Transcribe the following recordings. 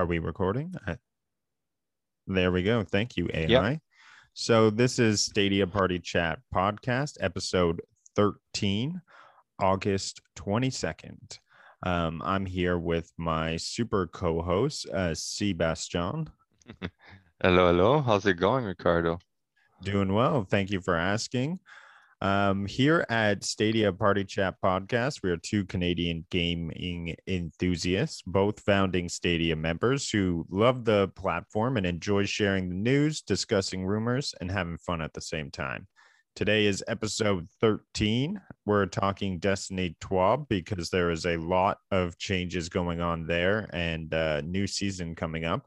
Are we recording? Uh, There we go. Thank you, AI. Yep. So this is Stadia Party Chat podcast, episode 13, August 22nd. Um, I'm here with my super co-host, uh, Sebastian. Hello, hello. How's it going, Ricardo? Doing well. Thank you for asking. Um, here at Stadia Party Chat Podcast, we are two Canadian gaming enthusiasts, both founding Stadia members who love the platform and enjoy sharing the news, discussing rumors, and having fun at the same time. Today is episode 13. We're talking Destiny 12 because there is a lot of changes going on there and uh, new season coming up.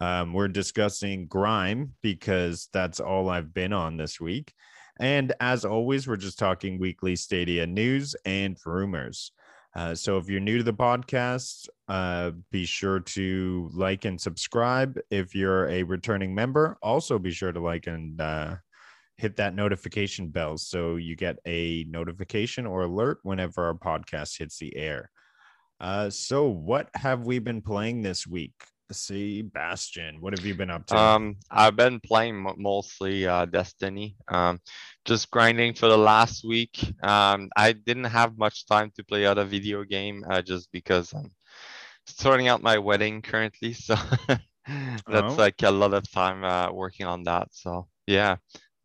Um, we're discussing Grime because that's all I've been on this week. And as always, we're just talking weekly Stadia news and rumors. Uh, so if you're new to the podcast, uh, be sure to like and subscribe. If you're a returning member, also be sure to like and uh, hit that notification bell so you get a notification or alert whenever our podcast hits the air. Uh, so, what have we been playing this week? Sebastian, what have you been up to? Um, I've been playing mostly uh, Destiny. Um, just grinding for the last week. Um, I didn't have much time to play other video game uh, just because I'm sorting out my wedding currently. So that's Oh. like a lot of time uh, working on that. So yeah,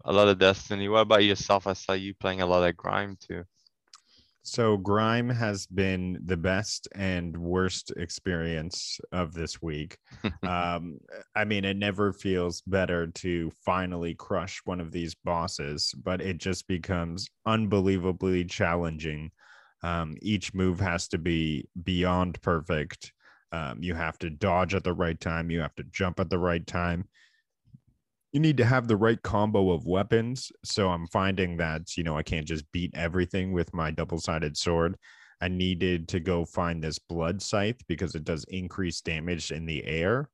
a lot of Destiny. What about yourself? I saw you playing a lot of Grime too. So Grime has been the best and worst experience of this week. um, I mean, it never feels better to finally crush one of these bosses, but it just becomes unbelievably challenging. Um, each move has to be beyond perfect. Um, you have to dodge at the right time. You have to jump at the right time you need to have the right combo of weapons. So I'm finding that, you know, I can't just beat everything with my double sided sword. I needed to go find this blood scythe because it does increase damage in the air.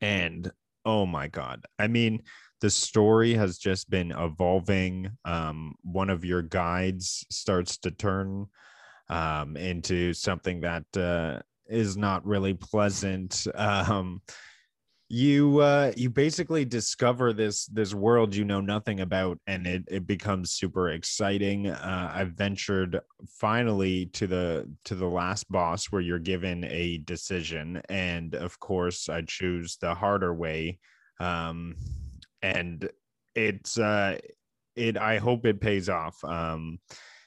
And oh my God. I mean, the story has just been evolving. Um, one of your guides starts to turn um, into something that uh, is not really pleasant. Um, you uh you basically discover this this world you know nothing about and it it becomes super exciting uh i've ventured finally to the to the last boss where you're given a decision and of course i choose the harder way um and it's uh it i hope it pays off um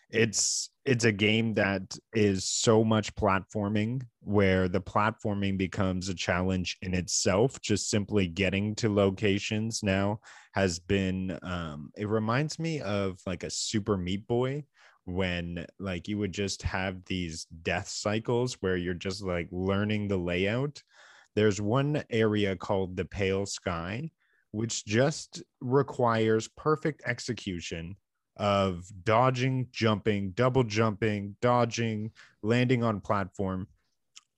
it's it's a game that is so much platforming where the platforming becomes a challenge in itself. Just simply getting to locations now has been um it reminds me of like a super meat boy when like you would just have these death cycles where you're just like learning the layout. There's one area called the pale sky which just requires perfect execution of dodging, jumping, double jumping, dodging, landing on platform.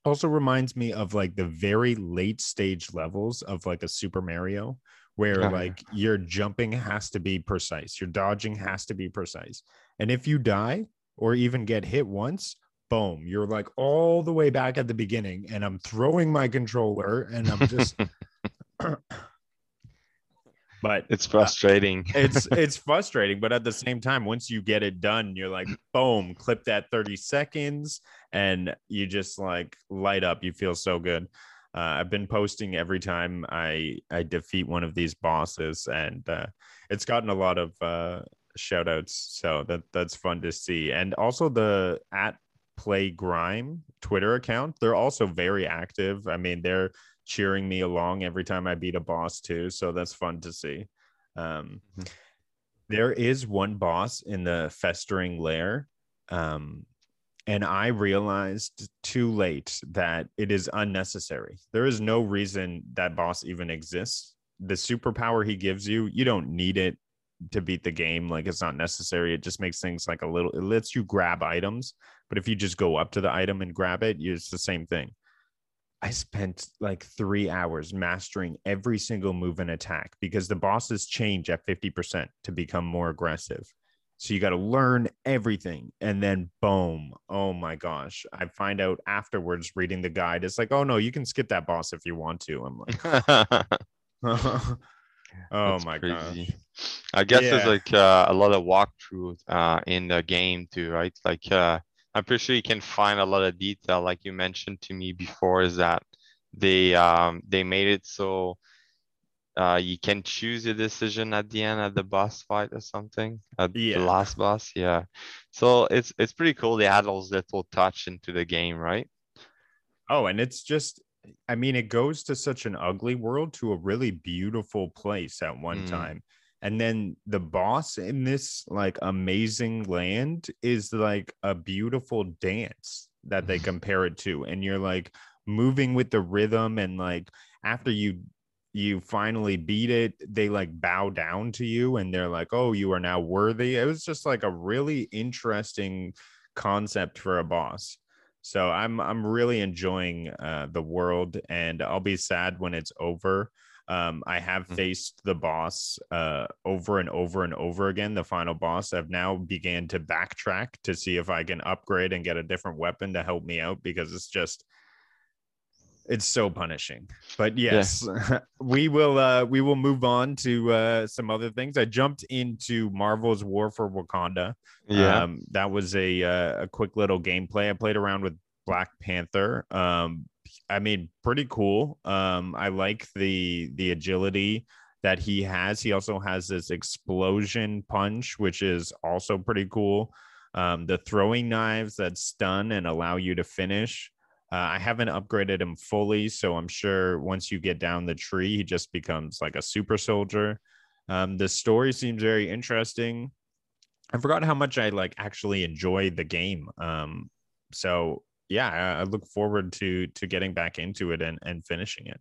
Also reminds me of like the very late stage levels of like a Super Mario, where like your jumping has to be precise, your dodging has to be precise. And if you die or even get hit once, boom, you're like all the way back at the beginning. And I'm throwing my controller and I'm just, but It's frustrating. it's it's frustrating but at the same time once you get it done you're like boom clip that 30 seconds and you just like light up. You feel so good. Uh, i've been posting every time i i defeat one of these bosses and uh, it's gotten a lot of uh shout outs so that that's fun to see. And also the at play grime twitter account they're also very active. I mean they're cheering me along every time i beat a boss too so that's fun to see um, Mhm. there is one boss in the festering lair, um, and I realized too late that it is unnecessary. There is no reason that boss even exists. The superpower he gives you, you don't need it to beat the game. Like it's not necessary. It just makes things like a little. It lets you grab items, but if you just go up to the item and grab it, it's the same thing. I spent like three hours mastering every single move and attack because the bosses change at 50% to become more aggressive. So you got to learn everything. And then boom. Oh my gosh. I find out afterwards reading the guide. It's like, oh no, you can skip that boss if you want to. I'm like, oh That's my crazy. gosh. I guess there's like uh, a lot of walkthrough uh, in the game too, right? Like uh, I'm pretty sure you can find a lot of detail, like you mentioned to me before, is that they um they made it so uh you can choose your decision at the end at the boss fight or something at Yeah. the last boss. Yeah. So it's it's pretty cool they add those little touch into the game, right? Oh, and it's just, I mean, it goes to such an ugly world to a really beautiful place at one Mm. time. And then the boss in this like amazing land is like a beautiful dance that they compare it to. And you're like moving with the rhythm. And like after you you finally beat it, they like bow down to you and they're like, oh, you are now worthy. It was just like a really interesting concept for a boss. So I'm I'm really enjoying uh, the world, and I'll be sad when it's over. Um, I have Mhm. faced the boss uh, over and over and over again. The final boss. I've now began to backtrack to see if I can upgrade and get a different weapon to help me out because it's just it's so punishing. But Yeah. yes, we will uh, we will move on to uh, some other things. I jumped into Marvel's War for Wakanda. Yeah. Um, that was a uh, a quick little gameplay. I played around with Black Panther. Um, I mean, pretty cool. Um, I like the the agility that he has. He also has this explosion punch, which is also pretty cool. Um, the throwing knives that stun and allow you to finish. Uh, I haven't upgraded him fully, so I'm sure once you get down the tree, he just becomes like a super soldier. Um, the story seems very interesting. I forgot how much I like actually enjoyed the game. Um, so yeah, I, look forward to to getting back into it and and finishing it.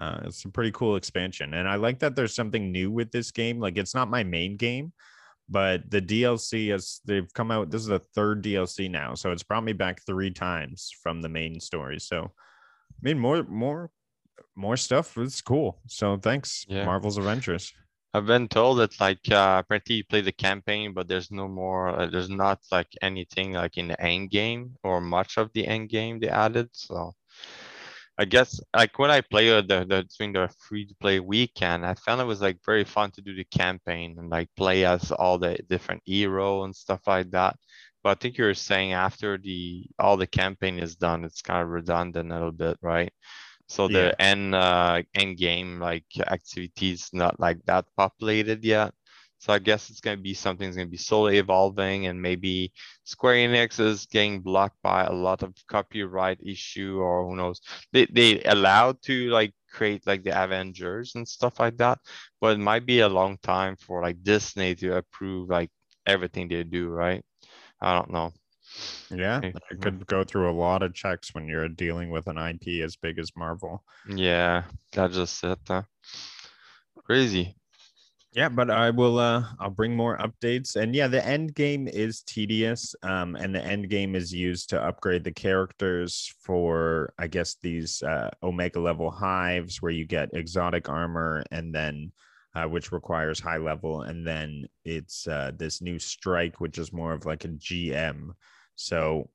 Uh, it's a pretty cool expansion, and I like that there's something new with this game. Like it's not my main game, but the DLC has they've come out. This is the third DLC now, so it's brought me back three times from the main story. So, I mean, more more more stuff. It's cool. So thanks, Yeah. Marvel's Avengers. I've been told that like uh, apparently you play the campaign, but there's no more. Uh, there's not like anything like in the end game or much of the end game they added. So I guess like when I play uh, the the during the free to play weekend, I found it was like very fun to do the campaign and like play as all the different hero and stuff like that. But I think you're saying after the all the campaign is done, it's kind of redundant a little bit, right? So the Yeah. end uh end game like activities not like that populated yet. So I guess it's gonna be something that's gonna be slowly evolving and maybe Square Enix is getting blocked by a lot of copyright issue or who knows. They they allowed to like create like the Avengers and stuff like that, but it might be a long time for like Disney to approve like everything they do, right? I don't know. Yeah, it could go through a lot of checks when you're dealing with an IP as big as Marvel. Yeah, that's just it. Huh? Crazy. Yeah, but I will uh I'll bring more updates. And yeah, the end game is tedious. Um, and the end game is used to upgrade the characters for I guess these uh omega level hives where you get exotic armor and then uh, which requires high level, and then it's uh this new strike, which is more of like a GM. So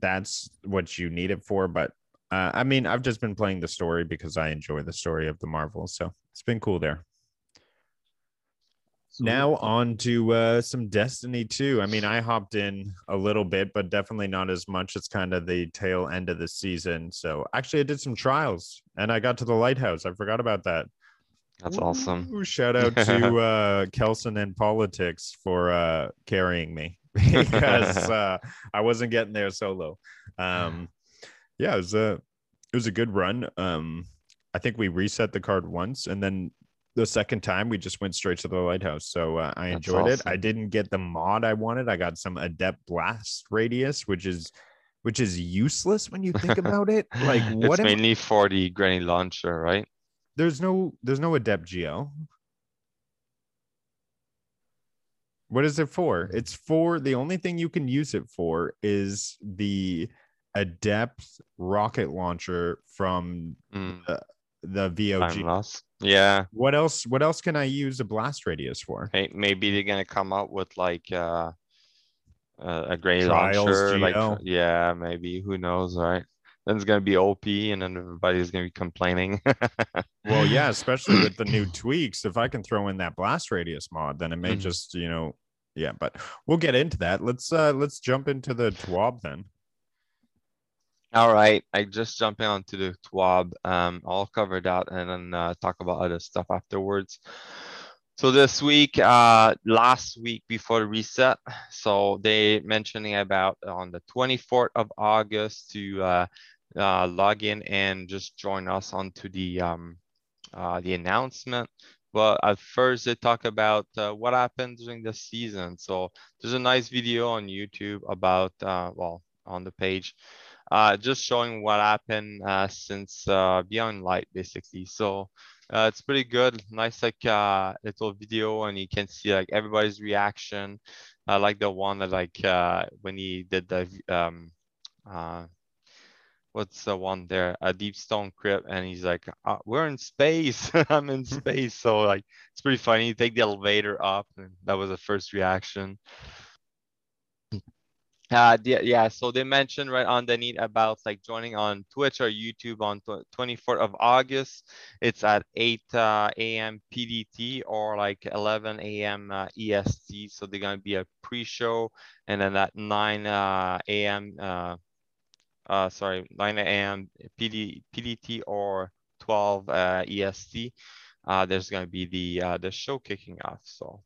that's what you need it for. But uh, I mean, I've just been playing the story because I enjoy the story of the Marvel. So it's been cool there. Now on to uh, some Destiny 2. I mean, I hopped in a little bit, but definitely not as much. It's kind of the tail end of the season. So actually, I did some trials and I got to the lighthouse. I forgot about that. That's awesome. Ooh, shout out to uh, Kelson and Politics for uh, carrying me because uh, I wasn't getting there solo. Um, yeah, it was a it was a good run. Um, I think we reset the card once, and then the second time we just went straight to the lighthouse. So uh, I That's enjoyed it. I didn't get the mod I wanted. I got some adept blast radius, which is which is useless when you think about it. Like it's what? am- mainly for the grenade launcher, right? there's no there's no adept GL. What is it for? It's for the only thing you can use it for is the adept rocket launcher from Mm, the Time VOG. Yeah. What else? What else can I use a blast radius for? Hey, maybe they're gonna come up with like uh, a a gray Trials launcher. Like yeah, maybe who knows, right? Then it's gonna be OP, and then everybody's gonna be complaining. Well, yeah, especially with the new tweaks. If I can throw in that blast radius mod, then it may Mhm. just, you know, yeah. But we'll get into that. Let's uh let's jump into the TWAB then. All right, I just jumping onto the TWAB. Um, I'll cover that and then uh, talk about other stuff afterwards. So this week, uh, last week before the reset, so they mentioning about on the 24th of August to uh, uh, log in and just join us onto the um, uh, the announcement. But at first, they talk about uh, what happened during the season. So there's a nice video on YouTube about uh, well on the page uh, just showing what happened uh, since uh, Beyond Light, basically. So uh, it's pretty good. Nice like uh, little video, and you can see like everybody's reaction. I like the one that like uh, when he did the um, uh, what's the one there? A deep stone crypt, and he's like, uh, "We're in space. I'm in space." So like it's pretty funny. You take the elevator up, and that was the first reaction. Uh, yeah, yeah, so they mentioned right underneath about like joining on Twitch or YouTube on tw- 24th of August. It's at 8 uh, a.m. PDT or like 11 a.m. Uh, EST. So they're gonna be a pre-show, and then at 9 uh, a.m. Uh, sorry, 9 a.m. PD, PDT or 12 uh, EST. Uh, there's gonna be the uh, the show kicking off. So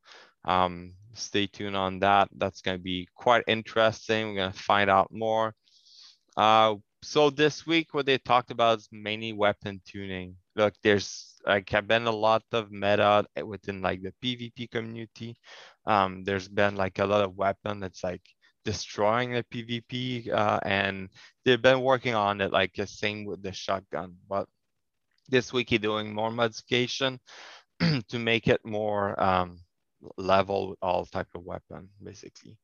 um, stay tuned on that. That's going to be quite interesting. We're going to find out more. Uh, so this week, what they talked about is mainly weapon tuning. Look, there's like have been a lot of meta within like the PvP community. Um, there's been like a lot of weapon that's like destroying the PvP, uh, and they've been working on it. Like the same with the shotgun, but this week you're doing more modification to make it more um, level with all type of weapon basically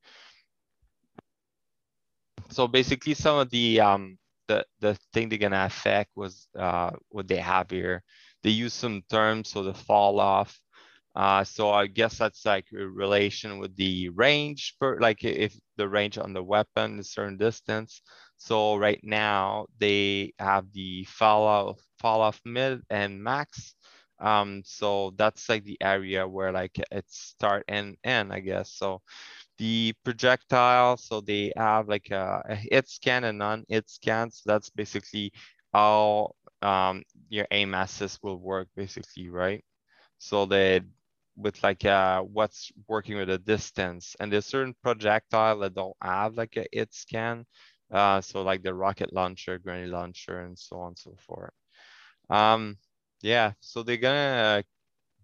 so basically some of the um the the thing they're gonna affect was uh what they have here they use some terms so the fall off uh so i guess that's like a relation with the range like if the range on the weapon is certain distance. So right now they have the fall off fall off mid and max. Um so that's like the area where like it start and end i guess. So the projectile so they have like a, a hit scan and non-hit scan. So that's basically how um your aim assist will work basically right? So that with like uh what's working with the distance and there's certain projectile that don't have like a hit scan uh so like the rocket launcher grenade launcher and so on and so forth um yeah, so they're gonna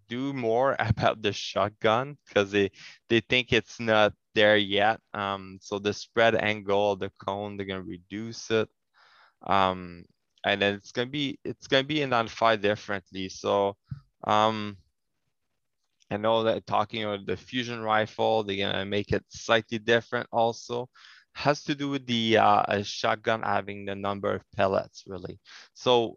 do more about the shotgun because they they think it's not there yet. Um, so the spread angle, the cone, they're gonna reduce it. Um, and then it's gonna be it's gonna be identified differently. So um, I know that talking about the fusion rifle, they're gonna make it slightly different also. Has to do with the uh, shotgun having the number of pellets really. So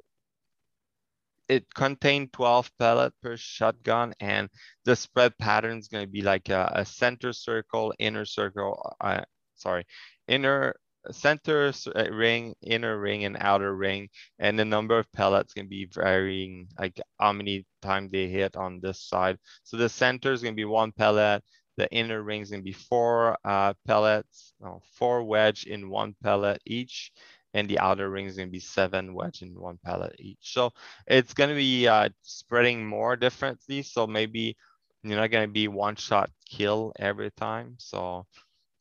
it contained 12 pellet per shotgun and the spread pattern is going to be like a, a, center circle inner circle uh, sorry inner center ring inner ring and outer ring and the number of pellets can be varying like how many times they hit on this side so the center is going to be one pellet the inner ring is going to be four uh, pellets no, four wedge in one pellet each and the outer ring is going to be seven wedge in one pellet each. So it's going to be uh, spreading more differently. So maybe you're not going to be one shot kill every time. So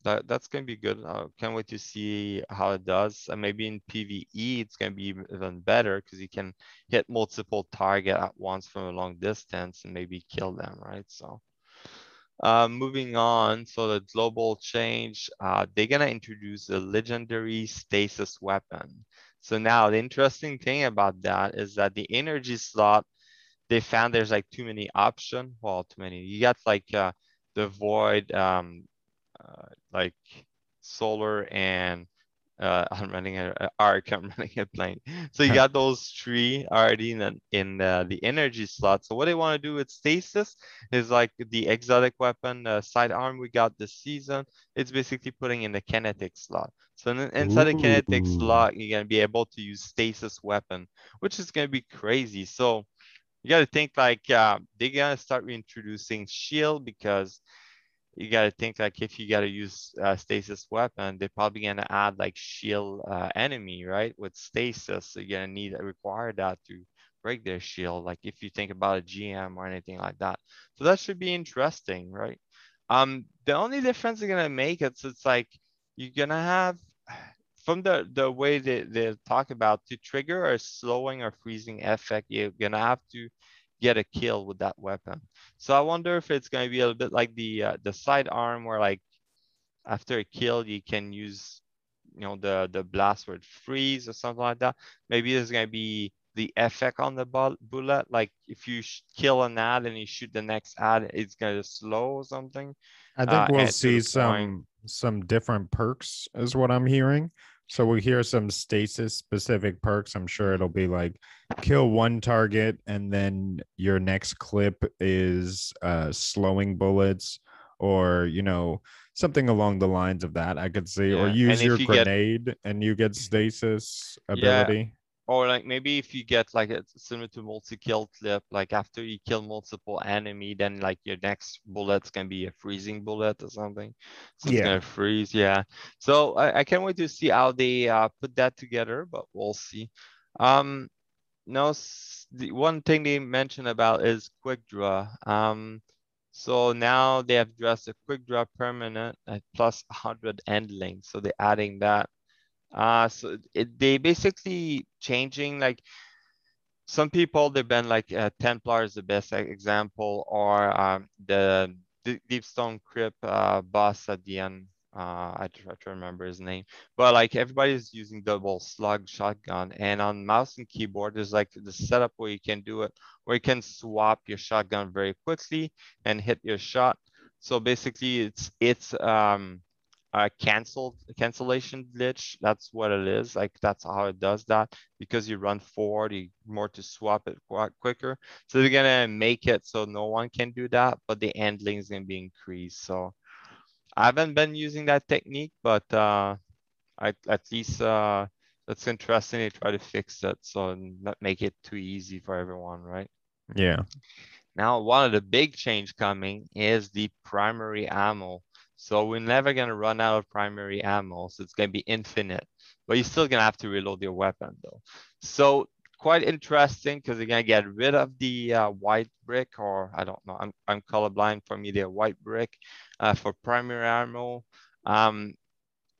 that, that's to be good. I can't wait to see how it does. And maybe in PvE, it's to be even better because you can hit multiple target at once from a long distance and maybe kill them, right? So uh, moving on, so the global change, uh, they're gonna introduce a legendary stasis weapon. So now the interesting thing about that is that the energy slot, they found there's like too many options. Well, too many. You got like uh, the void, um, uh, like solar and uh, I'm running an arc, I'm running a plane. So you got those three already in the, in the, the energy slot. So what they want to do with stasis is like the exotic weapon uh, sidearm we got this season. It's basically putting in the kinetic slot. So in, inside Ooh. the kinetic slot, you're gonna be able to use stasis weapon, which is gonna be crazy. So you got to think like uh, they're gonna start reintroducing shield because you got to think like if you got to use uh, stasis weapon, they're probably gonna add like shield uh, enemy, right? With stasis, so you're gonna need require that to break their shield. Like if you think about a GM or anything like that, so that should be interesting, right? Um, the only difference they're gonna make it's it's like you're gonna have from the the way they, they talk about to trigger a slowing or freezing effect, you're gonna have to get a kill with that weapon. So I wonder if it's going to be a little bit like the uh, the sidearm where like after a kill you can use you know the the blast word freeze or something like that. Maybe there's going to be the effect on the bullet like if you kill an ad and you shoot the next ad it's going to slow or something. I think uh, we'll see some some different perks is what I'm hearing. So we'll hear some stasis specific perks. I'm sure it'll be like kill one target and then your next clip is uh, slowing bullets or you know something along the lines of that. I could see yeah. or use your you grenade get... and you get stasis ability or like maybe if you get like a similar to multi-kill clip like after you kill multiple enemy then like your next bullet's gonna be a freezing bullet or something. So it's yeah. gonna freeze yeah. So I, I can't wait to see how they uh, put that together but we'll see. Um no the one thing they mentioned about is quick draw. Um so now they have dressed a quick draw permanent at plus 100 endling so they're adding that uh, so it, they basically changing like some people they've been like uh, Templar is the best example, or um, the Deepstone Crypt uh, boss at the end. Uh, I try to remember his name, but like everybody's using double slug shotgun, and on mouse and keyboard there's like the setup where you can do it, where you can swap your shotgun very quickly and hit your shot. So basically, it's it's um uh, canceled cancellation glitch. That's what it is. Like that's how it does that because you run forward, you more to swap it quicker. So they're gonna make it so no one can do that, but the handling is gonna be increased. So I haven't been using that technique, but uh, I, at least uh, that's interesting to try to fix it so not make it too easy for everyone, right? Yeah. Now, one of the big change coming is the primary ammo. So we're never going to run out of primary ammo. So it's going to be infinite, but you're still going to have to reload your weapon though. So quite interesting because you're going to get rid of the uh, white brick or I don't know. I'm, I'm colorblind for me, the white brick uh, for primary ammo. Um,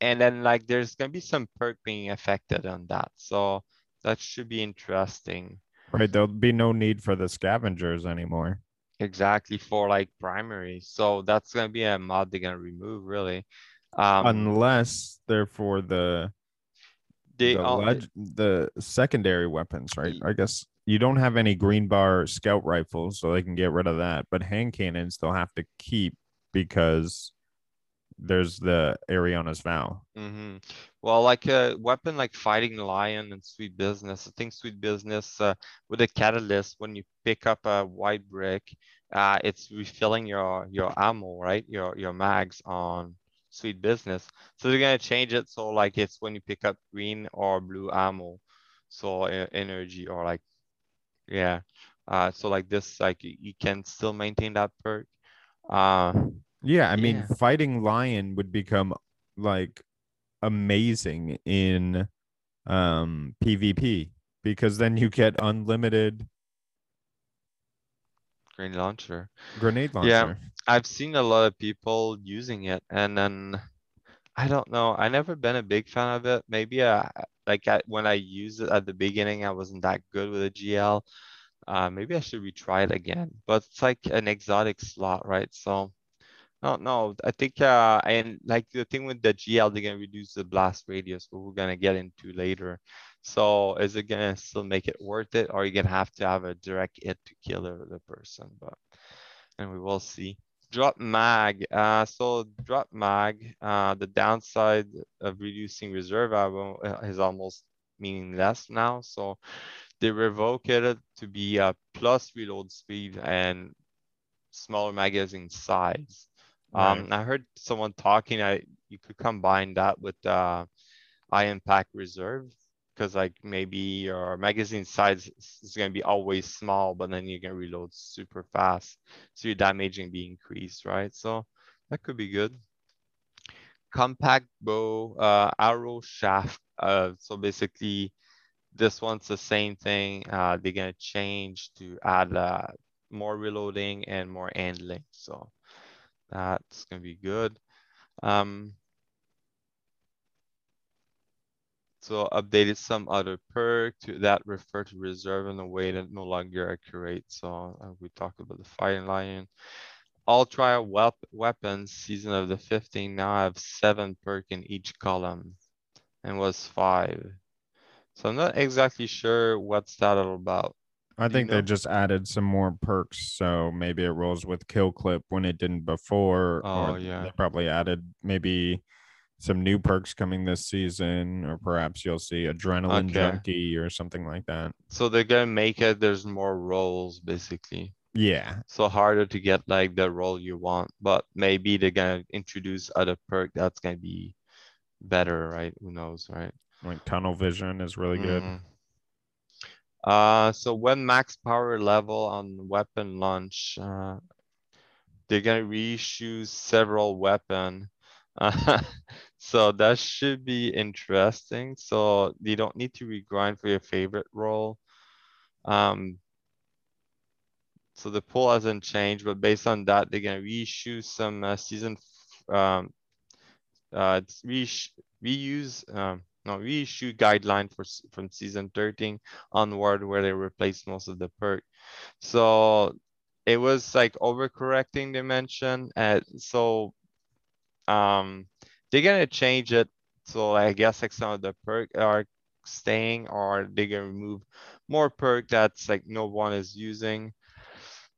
and then like there's going to be some perk being affected on that. So that should be interesting. Right. There'll be no need for the scavengers anymore exactly for like primary. So that's gonna be a mod they're gonna remove really. Um, Unless they're for the the, leg- the secondary weapons, right? I guess you don't have any green bar scout rifles, so they can get rid of that. But hand cannons they'll have to keep because there's the Eriana's vow. Mm-hmm. Well, like a weapon like Fighting Lion and Sweet Business, I think Sweet Business uh, with a catalyst, when you pick up a white brick, uh, it's refilling your your ammo, right? Your your mags on Sweet Business. So they're gonna change it so like it's when you pick up green or blue ammo, so uh, energy or like, yeah. Uh, so like this, like you can still maintain that perk. Uh, yeah, I mean, yeah. fighting lion would become like amazing in um PvP because then you get unlimited grenade launcher. Grenade launcher. Yeah, I've seen a lot of people using it, and then I don't know. I never been a big fan of it. Maybe I like I, when I used it at the beginning, I wasn't that good with a GL. Uh, maybe I should retry it again. But it's like an exotic slot, right? So no, no, I think uh, and like the thing with the GL, they're gonna reduce the blast radius, but we're gonna get into later. So is it gonna still make it worth it, or are you gonna have to have a direct hit to kill the, the person? But and we will see. drop mag. Uh, so drop mag. Uh, the downside of reducing reserve ammo uh, is almost meaningless now. So they revoke it to be a plus reload speed and smaller magazine size. Um, I heard someone talking. I you could combine that with uh, ion pack reserve because like maybe your magazine size is going to be always small, but then you can reload super fast. So your damaging be increased, right? So that could be good. Compact bow, uh, arrow shaft. Uh, so basically this one's the same thing. Uh, they're to change to add uh, more reloading and more handling. So that's going to be good. Um, So updated some other perk to that refer to reserve in a way that no longer accurate. So uh, we talked about the fighting lion. Ultra wep weapons season of the 15 now have seven perk in each column and was five. So I'm not exactly sure what's that all about. I think you they just added some more perks, so maybe it rolls with kill clip when it didn't before. Oh, or yeah. They probably added maybe some new perks coming this season, or perhaps you'll see adrenaline Okay. junkie or something like that. So they're gonna make it, there's more roles basically. Yeah, So harder to get like the role you want, but maybe they're gonna introduce other perk that's gonna be better, right? Who knows, right? like tunnel vision is really good. Mm-hmm. Uh, so when max power level on weapon launch, uh, they're gonna reissue several weapon. Uh, so that should be interesting. So you don't need to regrind for your favorite role. Um, so the pool hasn't changed, but based on that, they're gonna reissue some uh, season, um, uh, it's reuse, um, no, reissue guideline for from season 13 onward where they replaced most of the perk. So it was like overcorrecting dimension. Uh, so um, they're gonna change it. So I guess like some of the perk are staying or they're gonna remove more perk that's like no one is using.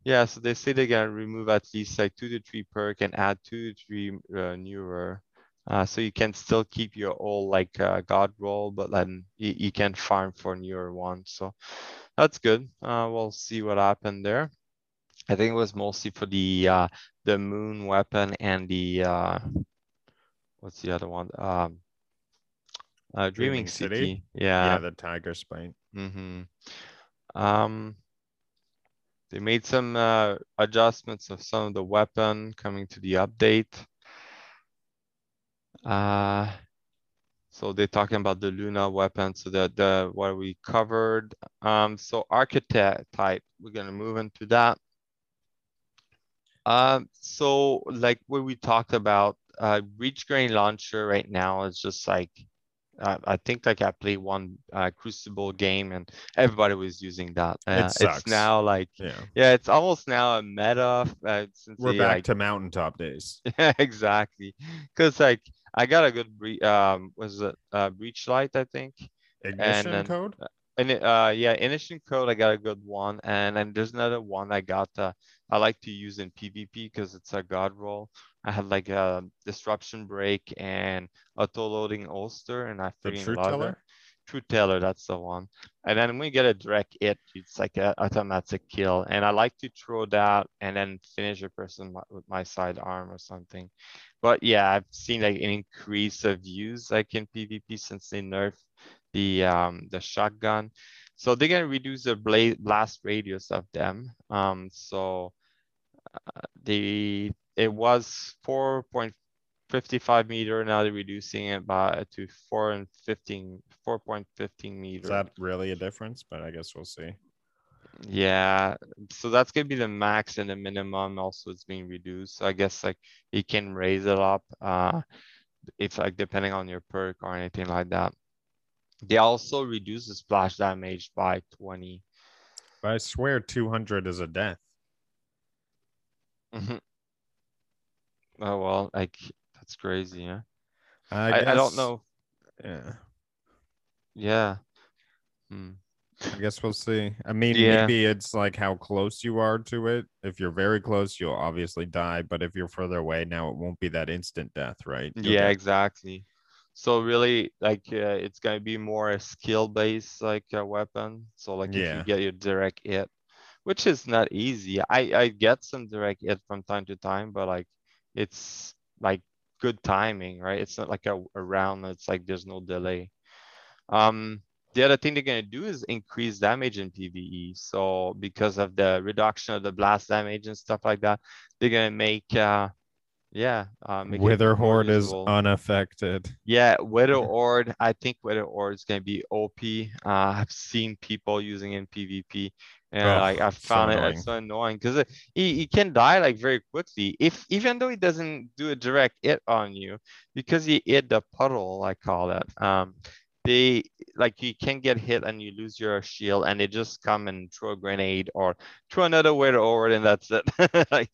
Yeah, so they say they're gonna remove at least like two to three perk and add two to three uh, newer. Uh, so you can still keep your old like uh, god roll, but then you, you can farm for newer ones. So that's good. Uh, we'll see what happened there. I think it was mostly for the uh, the moon weapon and the uh, what's the other one? Um, uh, Dreaming, Dreaming City? City. Yeah, Yeah. the Tigerspite. Mm-hmm. Um, they made some uh, adjustments of some of the weapon coming to the update. Uh, so they're talking about the Luna weapon. So the the what we covered. Um, so architect type. We're gonna move into that. Um, so like what we talked about, uh, Reach Grain Launcher right now is just like, uh, I think like I played one uh, Crucible game and everybody was using that. Uh, sucks. It's now like, Yeah, yeah, it's almost now a meta. Uh, since we're they, back like, to mountaintop days. yeah, exactly. Cause like I got a good bre- um was it uh breach light I think Ignition then- code. and uh yeah Ignition Code I got a good one and then there's another one I got uh, I like to use in PvP because it's a god roll. I had like a disruption break and auto loading ulster and I The freaking truth love teller. True Teller, that's the one. And then we get a direct hit, it's like a automatic kill. And I like to throw that and then finish a person with my sidearm or something. But yeah, I've seen like an increase of use like in PvP since they nerfed the um the shotgun. So they're gonna reduce the blast radius of them. Um, so uh, the it was 4.55 meter. Now they're reducing it by to 4 and 15 4.15 meter. Is that really a difference? But I guess we'll see. Yeah, so that's gonna be the max and the minimum also it's being reduced. So I guess like you can raise it up uh if like depending on your perk or anything like that. They also reduce the splash damage by 20. But I swear 200 is a death. Mhm. Oh well, like that's crazy, yeah. I, I, I don't know. Yeah. Yeah. Hmm. I guess we'll see. I mean, Yeah. maybe it's like how close you are to it. If you're very close, you'll obviously die. But if you're further away, now it won't be that instant death, right? You'll yeah, get- exactly. So really, like uh, it's gonna be more a skill based like a weapon. So like if you get your direct hit, which is not easy. I I get some direct hit from time to time, but like it's like good timing, right? It's not like a, a round that's like there's no delay. Um, the other thing they're gonna do is increase damage in PvE. So because of the reduction of the blast damage and stuff like that, they're gonna make uh yeah, uh, make Wither more Horde is unaffected. Yeah, Witherhoard. I think Witherhoard is gonna be OP. Uh, I've seen people using it in PvP, and Ugh, like I so found it annoying. so annoying because he, he can die like very quickly. If even though he doesn't do a direct hit on you, because he hit the puddle, I call it. Um, they like you can get hit and you lose your shield, and they just come and throw a grenade or throw another Witherhoard, and that's it. like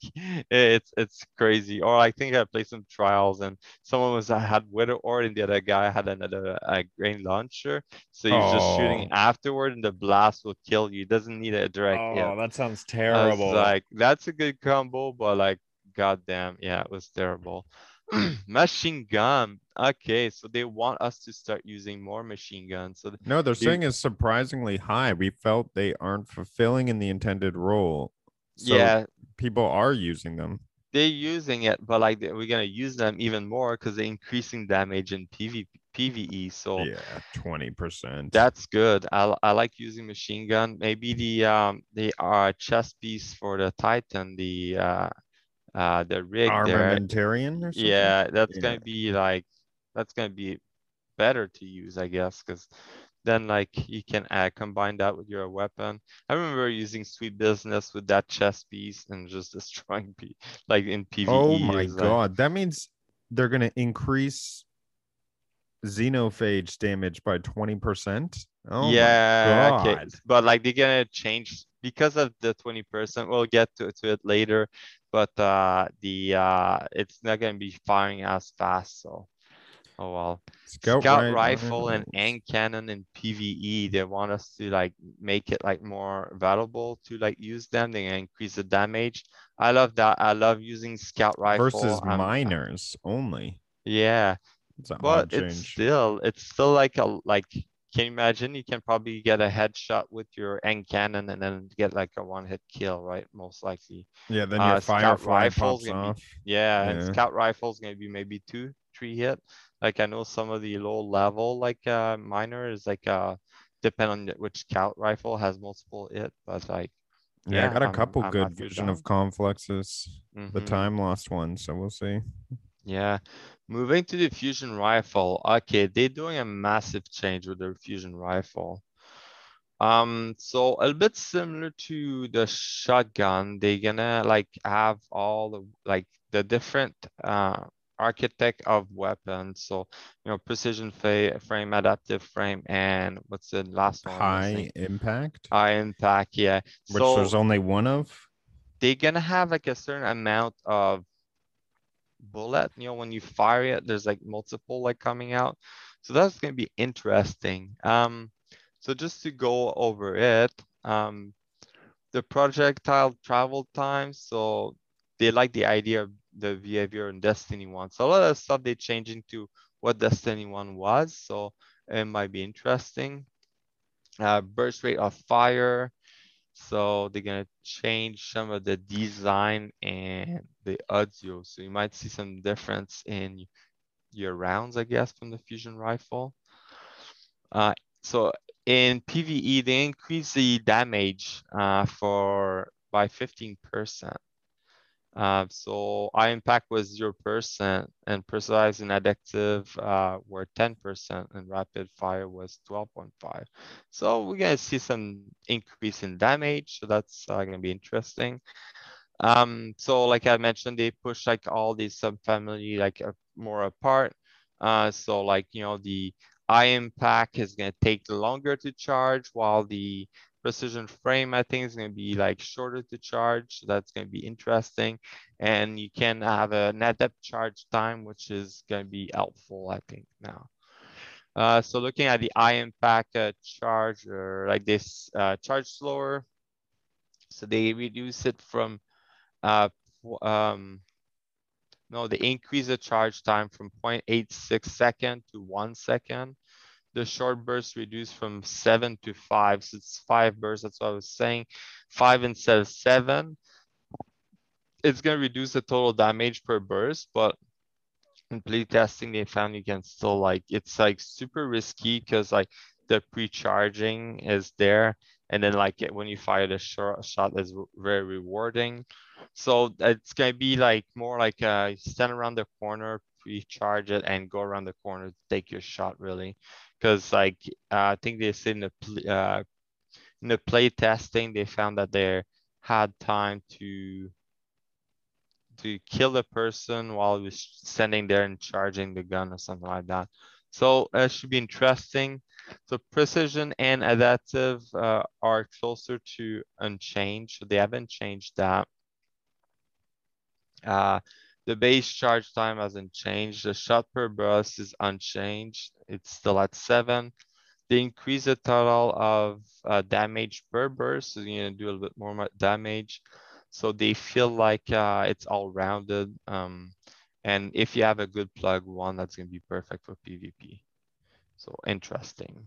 it's it's crazy. Or I think I played some trials and someone was I had Witherhoard and the other guy had another uh, grenade launcher. So he's just shooting Oh. afterward and the blast will kill you. It doesn't need a direct hit. Oh, that sounds terrible. like, that's a good combo, but like, goddamn, yeah, it was terrible. machine gun. Okay, so they want us to start using more machine guns. So no, they're you- saying is surprisingly high. We felt they aren't fulfilling in the intended role. So yeah, people are using them. they're using it, but like we're gonna use them even more because they're increasing damage in PV PVE. So Yeah, twenty percent. That's good. I, I like using machine gun. Maybe the um the uh chest piece for the Titan, the uh uh the rig there. Armamentarium or something. Yeah, that's Yeah. gonna be like that's gonna be better to use, I guess, because then like you can uh, combine that with your weapon. I remember using Sweet Business with that chest piece and just destroying pe like in PvE. Oh my is, like- god, that means they're gonna increase xenophage damage by twenty percent. Oh yeah, okay. But like they're gonna change because of the 20%. We'll get to, to it later, but uh the uh it's not gonna be firing as fast. So oh well. Scout, ri- rifle and end cannon in PvE. They want us to like make it like more valuable to like use them. They increase the damage. I love that. I love using scout rifle versus I'm- miners only. Yeah, It's but it's still it's still like a like can you imagine you can probably get a headshot with your end cannon and then get like a one hit kill right most likely yeah, then uh, your scout firefly pops gonna be- off. yeah, and Yeah. scout rifle's gonna be maybe two three hit like i know some of the low level like uh miner is like uh depend on which scout rifle has multiple hit but like Yeah, I got a I'm- couple I'm good with vision of Confluence. The mhm. time lost one, so we'll see. Yeah, moving to the fusion rifle. Okay, they're doing a massive change with their fusion rifle. Um, so a bit similar to the shotgun, they're gonna like have all the like the different uh architect of weapons. So you know, precision frame, adaptive frame, and what's the last one? High impact, High impact. Yeah. which so there's only one of. they're gonna have like a certain amount of bullet, you know, when you fire it, there's like multiple like coming out. So that's gonna be interesting. Um, so just to go over it, um, the projectile travel time. So they like the idea of the behavior in Destiny 1. So a lot of stuff they change into what Destiny 1 was. So it might be interesting. Uh, burst rate of fire. So they're gonna change some of the design and the audio. So you might see some difference in your rounds, I guess, from the fusion rifle. Uh, so in PvE, they increase the damage uh, for by 15%. Uh, so impact was 0% and personalized and adaptive uh, were 10% and rapid fire was 12.5. So we're gonna see some increase in damage. So that's uh, gonna be interesting. Um, so like I mentioned, they push like all these subfamily like uh, more apart. Uh, so like, you know, the eye impact is gonna take longer to charge while the precision frame, I think is gonna be like shorter to charge. So that's gonna be interesting. And you can have a net depth charge time, which is gonna be helpful, I think now. Uh, so looking at the eye impact uh, charge like this uh, charge slower. So they reduce it from, uh, um, no, they increase the charge time from 0.86 second to one second. The short burst reduced from seven to five. So it's five bursts. That's what I was saying. Five instead of seven. It's going to reduce the total damage per burst, but in play testing, they found you can still like, it's like super risky because like the pre-charging is there. And then like when you fire the short shot is very rewarding. So it's gonna be like more like uh stand around the corner, pre-charge it and go around the corner to take your shot really. Cause like uh, I think they said in the uh in the play testing, they found that they had time to to kill the person while he was standing there and charging the gun or something like that. So it should be interesting. So precision and adaptive uh, are closer to unchanged. So they haven't changed that. Uh, the base charge time hasn't changed. The shot per burst is unchanged. It's still at seven. They increase the total of uh, damage per burst. So you're gonna do a little bit more damage. So they feel like uh, it's all rounded. Um, and if you have a good plug one, that's gonna be perfect for PvP. So interesting.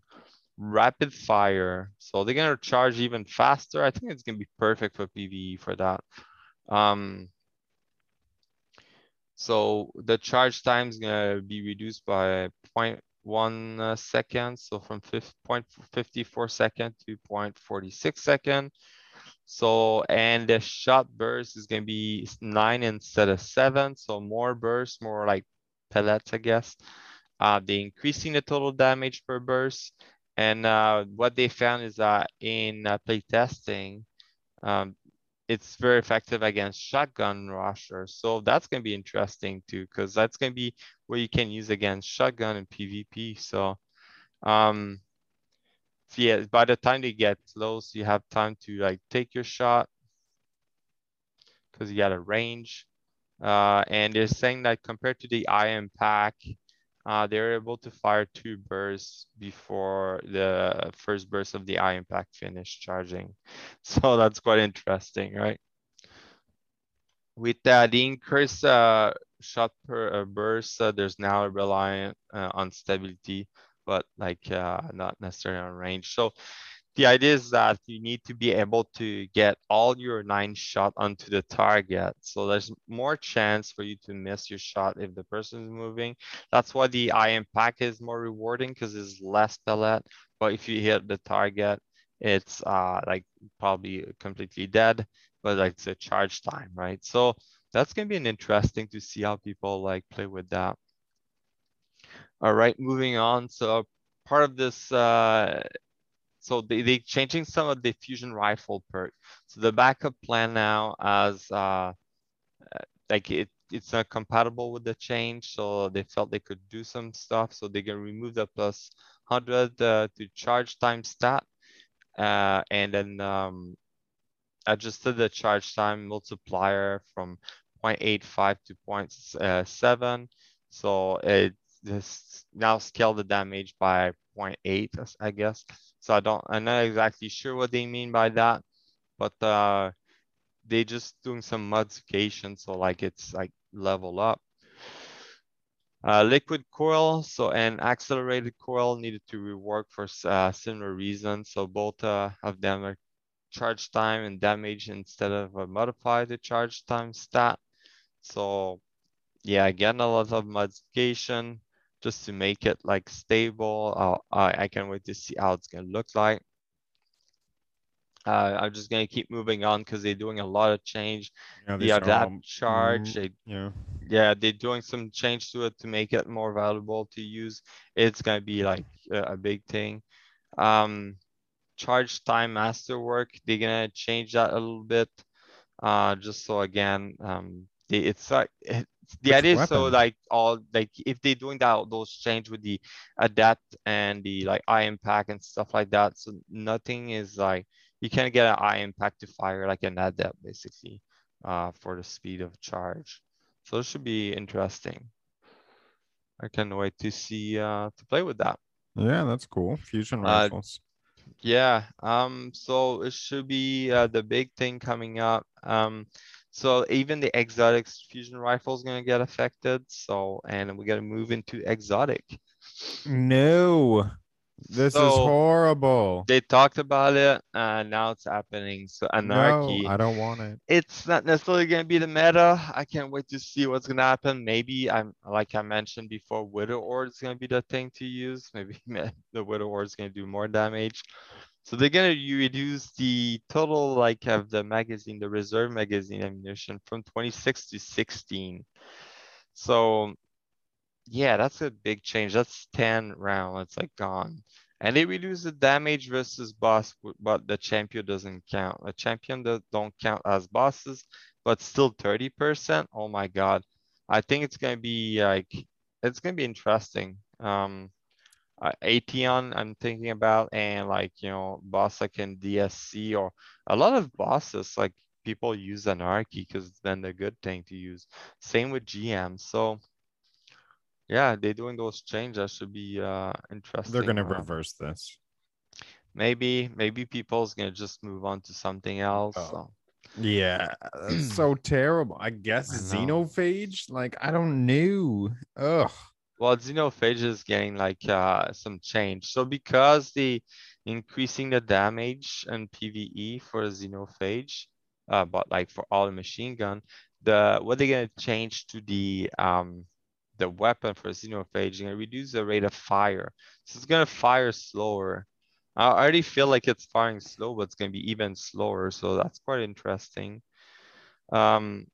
Rapid fire. So they're gonna charge even faster. I think it's gonna be perfect for PvE for that. Um, so the charge time is gonna be reduced by 0.1 uh. So from 0.54 second to 0.46 second. So, and the shot burst is gonna be nine instead of seven. So more bursts, more like pellets, I guess. Uh, they increasing the total damage per burst. And uh, what they found is that in uh, play testing, um, it's very effective against shotgun rushers. So that's going to be interesting too, because that's going to be where you can use against shotgun and PvP. So, um, so yeah, by the time they get close, you have time to like take your shot because you got a range. Uh, and they're saying that compared to the high impact, uh, they're able to fire two bursts before the first burst of the high impact finish charging. So that's quite interesting, right? With uh, the increased uh, shot per uh, burst, uh, there's now a reliant uh, on stability, but like not necessarily on range. So the idea is that you need to be able to get all your nine shot onto the target. So there's more chance for you to miss your shot if the person is moving. That's why the high impact is more rewarding because it's less pellet. But if you hit the target, it's uh like probably completely dead, but like it's a charge time, right? So that's gonna be an interesting to see how people like play with that. All right, moving on. So part of this uh, so they, they changing some of the fusion rifle perk. So the backup plan now as uh, like it, it's not compatible with the change. So they felt they could do some stuff. So they can remove the plus 100 uh, to charge time stat. Uh, and then um, adjusted the charge time multiplier from 0.85 to 0.7. So it just now scale the damage by 0.8, I guess. So I don't, I'm not exactly sure what they mean by that, but uh, they just doing some modification. So like it's like level up. Uh, liquid coil, so an accelerated coil needed to rework for uh, similar reasons. So both uh, of them are charge time and damage instead of a modified the charge time stat. So yeah, again, a lot of modification just to make it like stable. I, I can't wait to see how it's gonna look like. Uh, I'm just gonna keep moving on because they're doing a lot of change. Yeah, the adapt all, charge, mm, they, yeah, yeah, they're doing some change to it to make it more valuable to use. It's gonna be like a, a big thing. Um, charge time masterwork, they're gonna change that a little bit. Uh, just so again, um, they, it's like it, the Which idea is so like all like if they're doing that those change with the adapt and the like high impact and stuff like that so nothing is like you can't get an high impact to fire like an adapt basically uh, for the speed of charge so it should be interesting i can't wait to see uh to play with that Yeah, that's cool. Fusion Uh, rifles. Yeah, um, so it should be uh, the big thing coming up. Um, so even the exotic fusion rifle is gonna get affected. So and we gotta move into exotic. no, this is horrible. They talked about it, and now it's happening. So anarchy. No, I don't want it. it's not necessarily going to be the meta. I can't wait to see what's going to happen. Maybe I'm like I mentioned before, Witherhoard is going to be the thing to use. Maybe the Witherhoard is going to do more damage. So they're to reduce the total like of the magazine, the reserve magazine ammunition from 26 to 16. So yeah, that's a big change. That's 10 round. It's like gone. And they reduce the damage versus boss, but the champion doesn't count. A champion that don't count as bosses, but still 30%. Oh my god. I think it's gonna be like it's gonna be interesting. Um uh, Atheon I'm thinking about and like you know boss like in DSC or a lot of bosses like people use anarchy because been the good thing to use. Same with GM. So yeah, they're doing those changes. That should be uh interesting. They're gonna uh, reverse this. Maybe, maybe people's gonna just move on to something else. Oh. So Yeah, so terrible. I guess I xenophage. Like I don't know. Ugh. Well, Xenophage is getting like uh some change. So because the increasing the damage and PvE for Xenophage, uh, but like for all the machine gun, the what they're gonna change to the um the weapon for Xenophage, gonna reduce the rate of fire. So it's gonna fire slower. I already feel like it's firing slow, but it's gonna be even slower. So that's quite interesting. Um,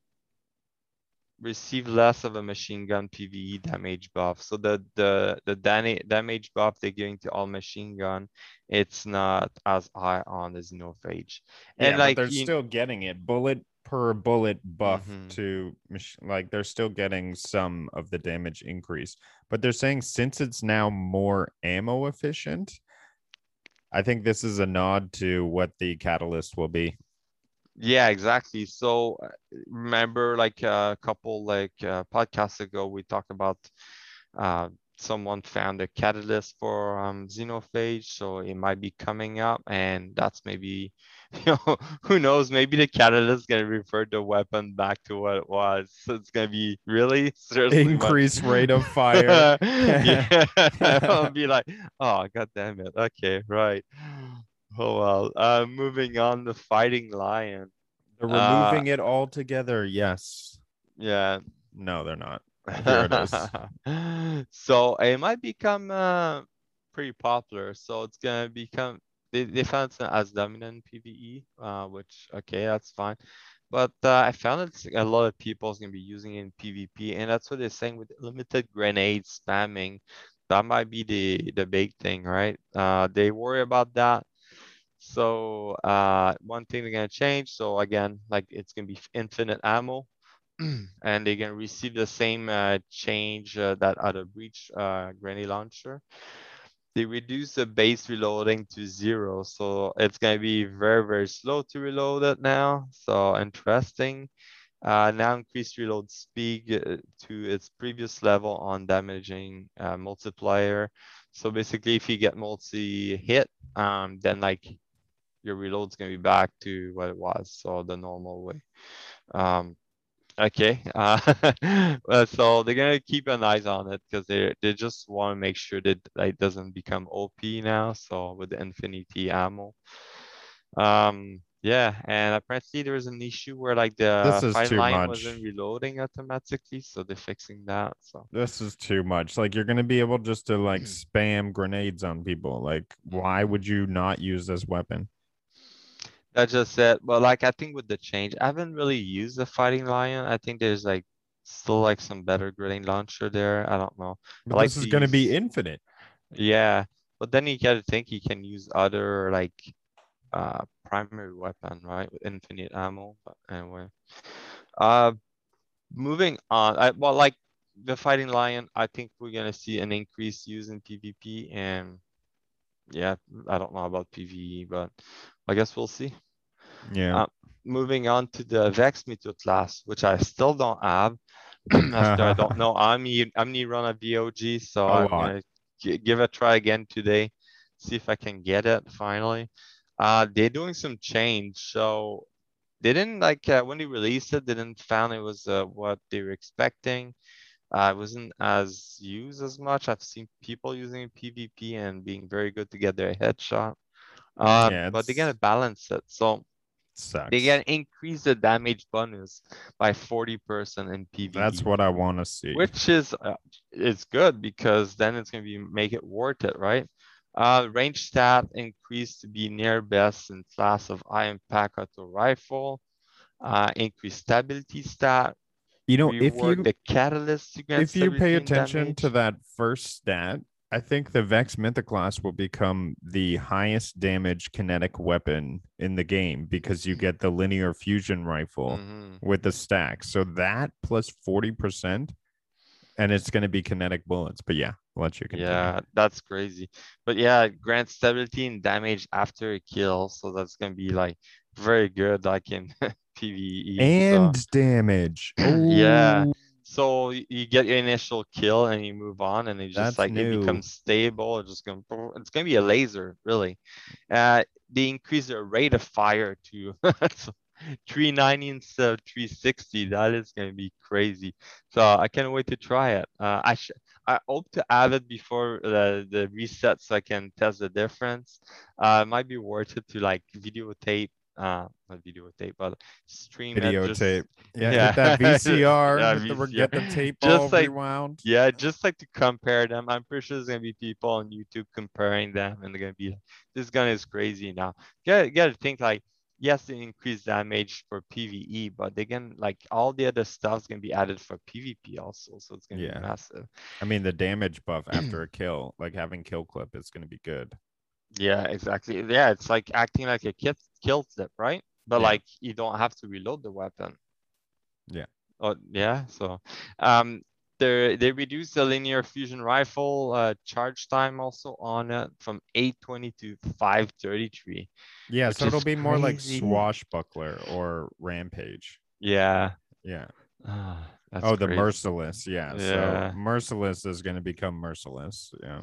receive less of a machine gun PVE damage buff. So the the the damage buff they're giving to all machine gun, it's not as high on the Xenophage. Yeah, And but like they're you- still getting it bullet per bullet buff Mhm. to like they're still getting some of the damage increase. But they're saying since it's now more ammo efficient, I think this is a nod to what the catalyst will be. Yeah, exactly. So uh, remember like a couple like uh, podcasts ago, we talked about uh, someone found a catalyst for um, xenophage, so it might be coming up, and that's maybe you know who knows, maybe the catalyst is gonna revert the weapon back to what it was. So it's gonna be really seriously Increased rate of fire. yeah, I'll be like, oh god damn it. Okay, right. Oh well. Uh, moving on, the fighting lion. They're Uh, removing it altogether. Yes. Yeah. No, they're not. Here it is. so it might become uh, pretty popular. So it's gonna become they, they found it's not as dominant in PvE, uh, which okay, that's fine. But uh, I found it's a lot of people is gonna be using it in PvP, and that's what they're saying with limited grenade spamming. That might be the the big thing, right? Uh, they worry about that. So uh, one thing they're gonna change. So again, like it's gonna be infinite ammo and they can receive the same uh, change uh, that other breach uh, grenade launcher. They reduce the base reloading to zero, so it's gonna be very very slow to reload it now. So interesting. Uh, now increase reload speed uh, to its previous level on damaging uh, multiplier. So basically, if you get multi hit, um, then like your reload's gonna be back to what it was, so the normal way. Um, Okay, uh, so they're gonna keep an eyes on it because they they just want to make sure that it doesn't become OP now. So with the infinity ammo, um, yeah, and apparently there was an issue where like the This is too line much. wasn't reloading automatically, so they're fixing that. So This is too much. Like you're gonna be able just to like spam grenades on people. Like, why would you not use this weapon? That's just it. But like I think with the change, I haven't really used the fighting lion. I think there's like still like some better grenade launcher there. I don't know. But like this is to gonna be infinite. Yeah, but then you gotta think you can use other like uh primary weapon, right? With infinite ammo. But anyway. Uh moving on. I well like the fighting lion, I think we're gonna see an increase use in PvP and yeah, I don't know about PvE, but I guess we'll see. Yeah. Uh, Moving on to the Vex Mythoclast, which I still don't have. After I don't know, I'm I'm run a VOG, so I'm lot. gonna g- give a try again today, see if I can get it finally. Uh, they're doing some change, so they didn't like uh, when they released it, they didn't found it was uh, what they were expecting. Uh, it wasn't as used as much. I've seen people using PvP and being very good to get their headshot. Uh, Yeah, but they it's- gotta balance it. So Sucks. they gotta increase the damage bonus by 40% in PvP. That's what I want to see. which is uh, is good because then it's gonna be make it worth it, right? Uh, range stat increased to be near best in class of iron pack auto rifle. Uh, increased stability stat. you know, if you the catalyst against if you pay 17 attention to that first stat, I think the Vex Mythoclast will become the highest damage kinetic weapon in the game because you get the linear fusion rifle Mhm. with the stack. So that plus 40%, and it's going to be kinetic bullets. But yeah, I'll let you continue. Yeah, that's crazy. But yeah, it grants stability and damage after a kill, so that's gonna be like very good, like in PvE. so- And damage. Yeah. So you get your initial kill and you move on and it just That's like it becomes stable. It's just gonna it's gonna be a laser, really. Uh they increase their rate of fire to 390 instead of 360. That is gonna be crazy. So I can't wait to try it. Uh I sh- I hope to have it before the, the reset so I can test the difference. Uh it might be worth it to like videotape uh not videotape but stream Videotape. Yeah, Yeah. that VCR. Yeah, hit the- get the tape Just all like- rewound. Yeah, just like to compare them. I'm pretty sure there's gonna be people on YouTube comparing them, and they're gonna be, this gun is crazy now. You gotta, you gotta think like, yes, they increase damage for PVE, but they can like all the other stuff's gonna be added for PvP also, so it's gonna Yeah. be massive. I mean, the damage buff after a kill, like having kill clip, is to be good. Yeah, exactly. Yeah, it's like acting like a kill kill them, right? But Yeah. like you don't have to reload the weapon. Yeah. Oh yeah. So, um, they they reduced the linear fusion rifle uh, charge time also on it from 820 to 533. Yeah, so it'll be more like swashbuckler or rampage. Yeah. Yeah. Ah, that's oh, the merciless. Yeah. Yeah. So merciless is going to become merciless. Yeah.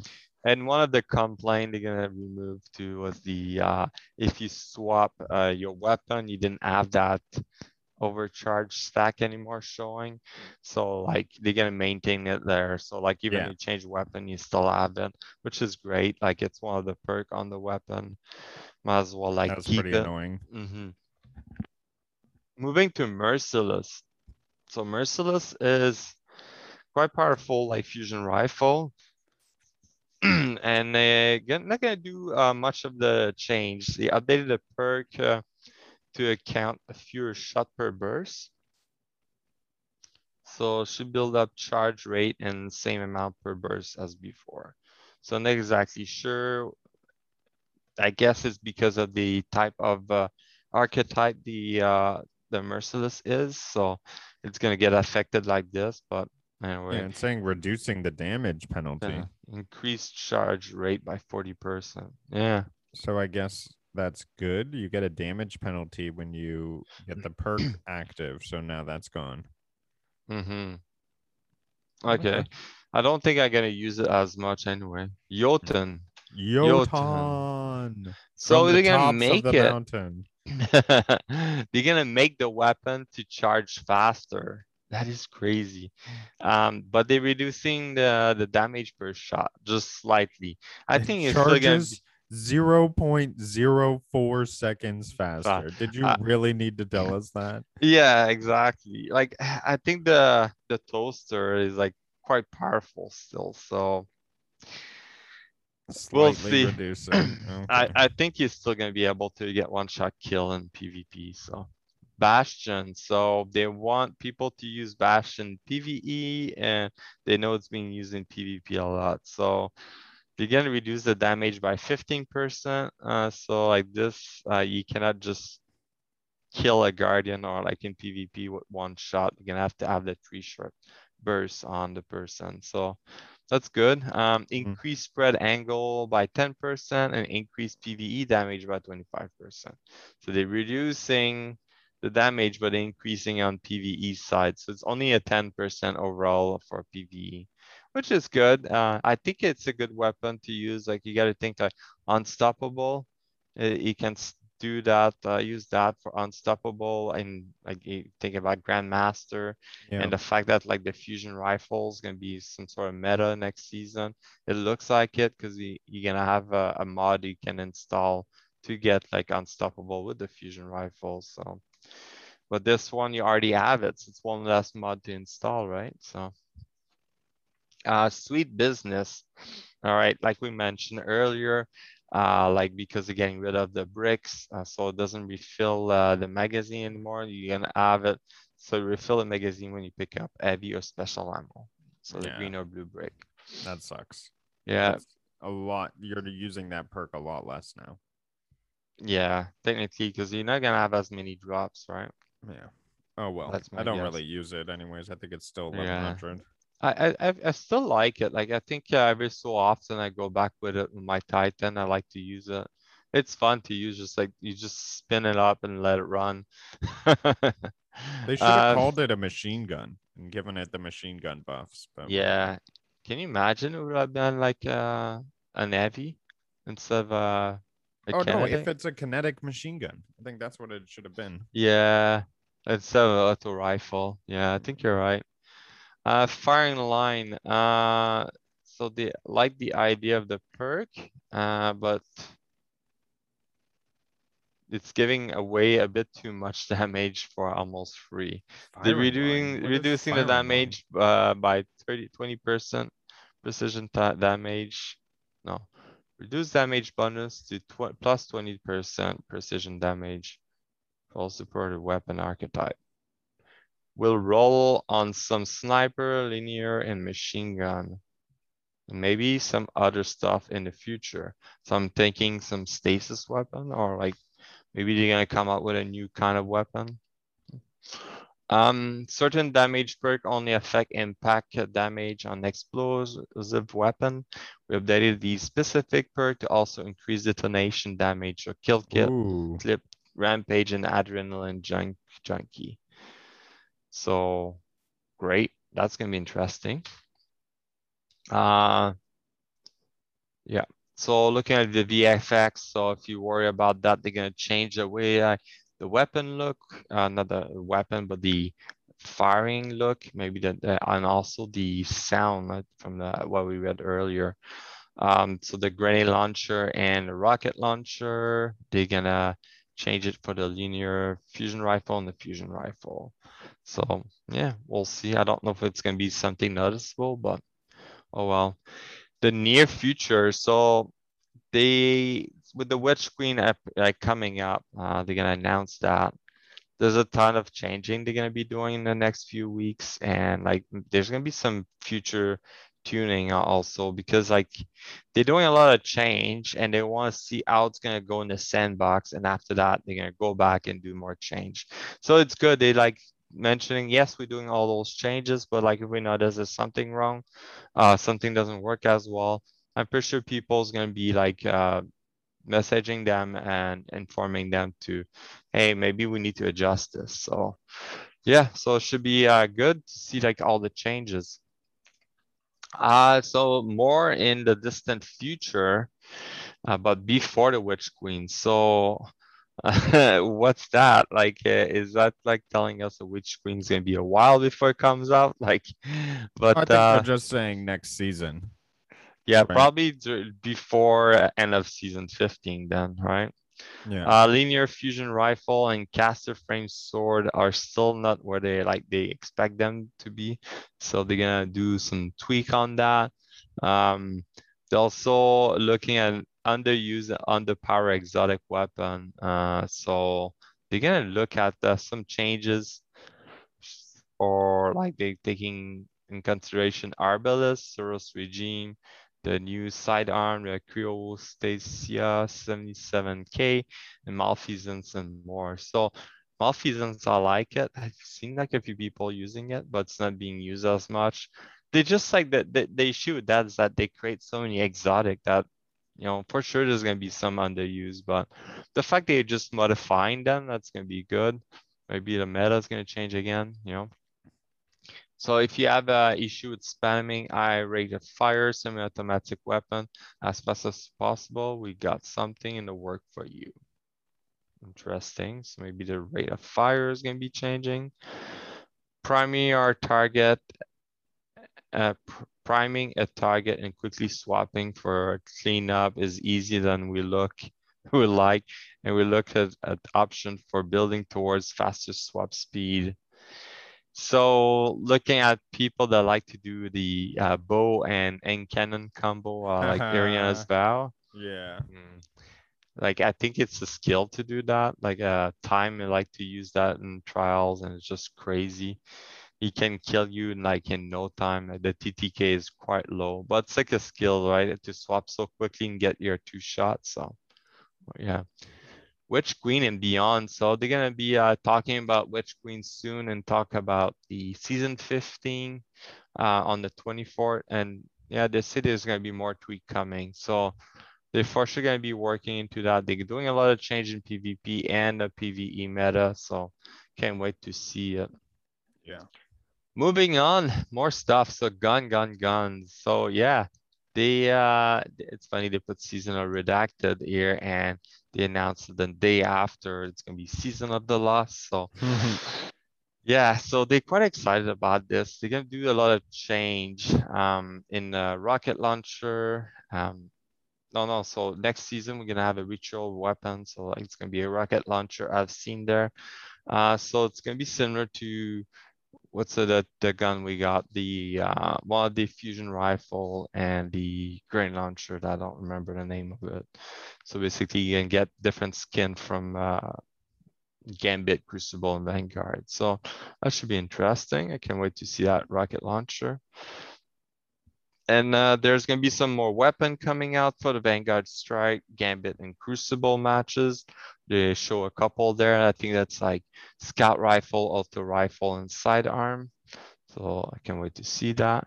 And one of the complaint they're gonna remove too was the uh, if you swap uh, your weapon, you didn't have that overcharge stack anymore showing. So like they're gonna maintain it there. So like even Yeah. you change weapon, you still have it, which is great. Like it's one of the perk on the weapon. Might as well like That was keep pretty it. annoying. hmm Moving to Merciless. So Merciless is quite powerful, like fusion rifle. and get, not gonna do uh, much of the change. They updated the perk uh, to account a fewer shot per burst. So should build up charge rate and same amount per burst as before. So not exactly sure. I guess it's because of the type of uh, archetype the uh, the merciless is. So it's gonna get affected like this, but anyway. Yeah, it's saying reducing the damage penalty. Yeah, increased charge rate by forty percent. Yeah, So I guess that's good. You get a damage penalty when you get the perk active. So now that's gone. mm-hmm. Okay. Okay, I don't think I'm gonna use it as much anyway. Jotun. Jotun. So from they're the gonna make the it. they're gonna make the weapon to charge faster. That is crazy. Um, but they're reducing the the damage per shot just slightly. I It think it's still gonna be, charges 0.04 seconds faster. Did you uh, really need to tell us that? Yeah, exactly. Like I think the the toaster is like quite powerful still. So We'll see. reducing. I, Okay. I think he's still gonna be able to get one shot kill in PvP. So Bastion. So they want people to use Bastion PvE and they know it's being used in PvP a lot. So they're gonna reduce the damage by 15%. Uh, so like this, uh, you cannot just kill a guardian or like in PvP with one shot. You're gonna have to have the three shot bursts on the person. So that's good. Um, increase spread angle by 10% and increase PvE damage by 25%. So they're reducing the damage, but increasing on PvE side. So it's only a 10% overall for PvE, which is good. Uh, I think it's a good weapon to use. Like you got to think like unstoppable. Uh, you can do that, uh, use that for unstoppable, and like you think about Grandmaster, Yeah. and the fact that like the fusion rifle is gonna be some sort of meta next season. It looks like it because you, you're gonna have a, a mod you can install to get like unstoppable with the fusion rifle. So, but this one you already have it. So it's one less mod to install, right? So, uh, sweet business. All right, like we mentioned earlier, uh, like because they're getting rid of the bricks, uh, so it doesn't refill uh, the magazine anymore. You can have it, so refill the magazine when you pick up heavy or special ammo. So the Yeah. green or blue brick. That sucks. Yeah, That's a lot. You're using that perk a lot less now. yeah, technically, because you're not gonna have as many drops, right? Yeah. Oh well. That's I don't guess. really use it anyways. I think it's still Yeah. 1100. I, I I- I still like it. Like I think uh, every so often I go back with it with my Titan. I like to use it. It's fun to use. Just like you just spin it up and let it run. They should have Uh, called it a machine gun and given it the machine gun buffs. But Yeah. Can you imagine it would have been like uh, an heavy instead of uh, a Oh no, if it's a kinetic machine gun, I think that's what it should have been. Yeah, it's a auto rifle. Yeah, I think you're right. Uh, firing line. Uh, so the like the idea of the perk, uh, but it's giving away a bit too much damage for almost free. The Firing line? redoing What is reducing the damage uh, by 30 20% precision damage. No, reduce damage bonus to tw plus 20% precision damage for all supported weapon archetype. We'll roll on some sniper, linear, and machine gun. Maybe some other stuff in the future. So I'm thinking some stasis weapon or like maybe they're gonna come out with a new kind of weapon. Um, certain damage perk only affect impact damage on explosive weapon. We updated the specific perk to also increase detonation damage or kill kit, Ooh. clip, rampage, and adrenaline junk junkie. So great, that's gonna be interesting. Uh, yeah, so looking at the VFX, so if you worry about that, they're gonna change the way uh, the weapon look, uh, not the weapon, but the firing look, maybe the, the- and also the sound uh, from the what we read earlier. Um, so the grenade launcher and rocket launcher, they're gonna change it for the linear fusion rifle and the fusion rifle. So yeah, we'll see. I don't know if it's gonna be something noticeable, but oh well. The near future, so they with the witch queen app like coming up, uh, they're gonna announce that. There's a ton of changing they're gonna be doing in the next few weeks, and like there's gonna be some future tuning also because like they're doing a lot of change and they want to see how it's gonna go in the sandbox, and after that they're gonna go back and do more change. So it's good. They like mentioning yes, we're doing all those changes, but like if we notice there's something wrong, uh, something doesn't work as well. I'm pretty sure people's gonna be like uh, messaging them and informing them to, hey, maybe we need to adjust this. So yeah, so it should be uh, good to see like all the changes. Uh, so more in the distant future, uh, but before the Witch Queen. So what's that? Like, uh, is that like telling us the Witch Queen's gonna be a while before it comes out? Like, but I think uh, they're just saying next season. Yeah, Right. probably before end of season 15 then, right? Yeah. Uh, linear fusion rifle and caster frame sword are still not where they like they expect them to be. So they're gonna do some tweak on that. Um, they're also looking at underused, underpower exotic weapon. Uh, so they're gonna look at uh, some changes or like they taking in consideration Arbalest, Soros regime, the new sidearm, the Cryosthesia 77K, and Malfeasance and more. So Malfeasance, I like it. I've seen like a few people using it, but it's not being used as much. They just like that they, they shoot that's that they create so many exotic that you know for sure there's gonna be some underused, but the fact they're just modifying them, that's gonna be good. Maybe the meta is gonna change again, you know. So if you have an issue with spamming, I rate a fire semi-automatic weapon as fast as possible. We got something in the work for you. Interesting. So maybe the rate of fire is going to be changing. Priming our target, uh, pr priming a target and quickly swapping for cleanup is easier than we look we like. And we look at, at option for building towards faster swap speed. So looking at people that like to do the uh, bow and, and cannon combo, uh, like Ariana's vow. Yeah. Mm. Like I think it's a skill to do that. Like uh, time, I like to use that in trials, and it's just crazy. He can kill you in like in no time. The TTK is quite low, but it's like a skill, right? To swap so quickly and get your two shots. So yeah. Witch Queen and beyond. So they're gonna be uh, talking about Witch Queen soon and talk about the season 15 uh, on the 24th. And yeah, the city is gonna be more tweak coming. So they're for sure gonna be working into that. They're doing a lot of change in PvP and the PvE meta. So can't wait to see it. Yeah. Moving on, more stuff. So gun, gun, guns. So yeah, they uh it's funny they put seasonal redacted here and they announced the day after it's gonna be season of the lost. So yeah, so they're quite excited about this. They're gonna do a lot of change um in the rocket launcher. Um no no so next season we're gonna have a ritual weapon. So it's gonna be a rocket launcher I've seen there. Uh so it's gonna be similar to what's the, the, the gun we got? The uh, well, the fusion rifle and the grenade launcher. I don't remember the name of it. So basically, you can get different skin from uh, Gambit, Crucible, and Vanguard. So that should be interesting. I can't wait to see that rocket launcher. And uh, there's going to be some more weapon coming out for the Vanguard Strike, Gambit, and Crucible matches. They show a couple there. I think that's like Scout Rifle, Auto Rifle, and Sidearm. So I can't wait to see that.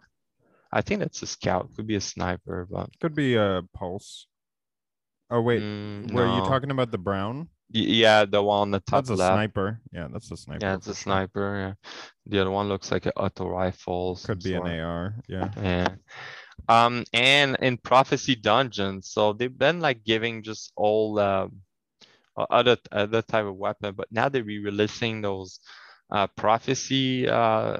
I think that's a Scout. Could be a Sniper, but could be a Pulse. Oh wait, mm, were no. you talking about the brown? Yeah, the one on the top That's a left. sniper. Yeah, that's a sniper. Yeah, it's a sniper. Yeah. The other one looks like an auto rifle. Could be sort. an AR. Yeah. Yeah. Um, and in Prophecy Dungeons, so they've been like giving just all um, other other type of weapon, but now they're re-releasing those uh, Prophecy uh,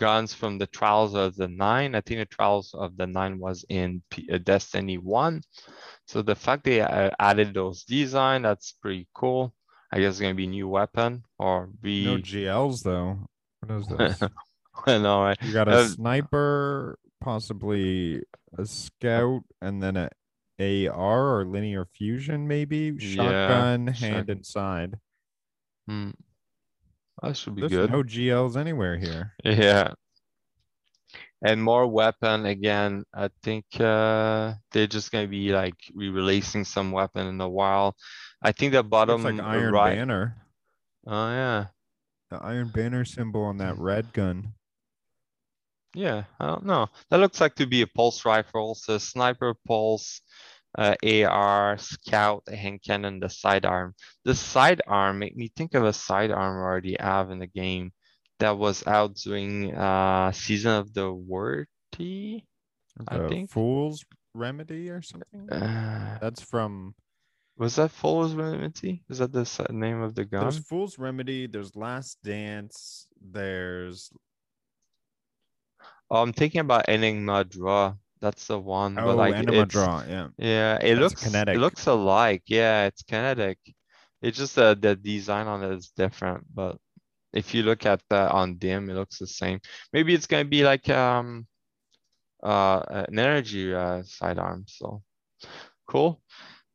guns from the Trials of the Nine. I think the Trials of the Nine was in P uh, Destiny One. So the fact they uh, added those design, that's pretty cool. I guess it's gonna be new weapon or be no GLs though. What is this? I know. Right? You got a uh, sniper, possibly a scout, and then a AR or linear fusion, maybe shotgun, yeah, hand sure. inside. Hmm. That should be There's good. No GLs anywhere here. Yeah, and more weapon again i think uh they're just gonna be like re-releasing some weapon in a while. I think the bottom Looks like iron right... banner. Oh yeah. The iron banner symbol on that red gun. Yeah i don't know. That looks like to be a pulse rifle so sniper pulse uh, AR, scout, hand cannon, the sidearm. The sidearm made me think of a sidearm I already have in the game that was out doing uh season of the worthy i think. Fool's remedy or something? Uh, that's from was that fool's remedy? Is that the name of the gun? There's fool's remedy there's last dance there's oh i'm thinking about enigma draw that's the one oh but like enigma draw yeah yeah it that's looks kinetic it looks alike yeah it's kinetic it's just uh, the design on it is different but if you look at that on dim, it looks the same. Maybe it's gonna be like um uh an energy uh sidearm. So cool.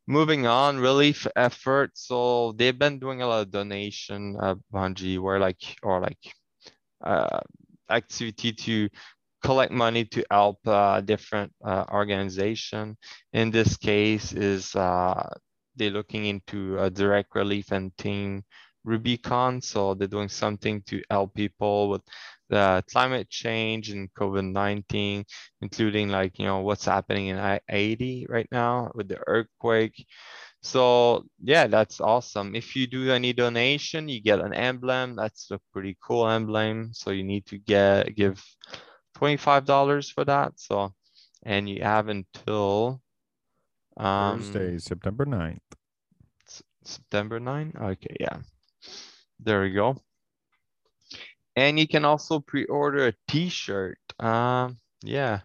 Moving on, relief effort. So they've been doing a lot of donation uh Bungie where like or like uh activity to collect money to help uh, different uh, organization. In this case, is uh, they're looking into a direct relief and team Rubicon. So they're doing something to help people with the climate change and COVID-19, including like, you know, what's happening in Haiti right now with the earthquake. So yeah, that's awesome. If you do any donation, you get an emblem. That's a pretty cool emblem. So you need to get give $25 for that. So and you have until um, Thursday, September 9th. September 9? Okay, yeah. There we go. And you can also pre-order a t-shirt. Um, yeah.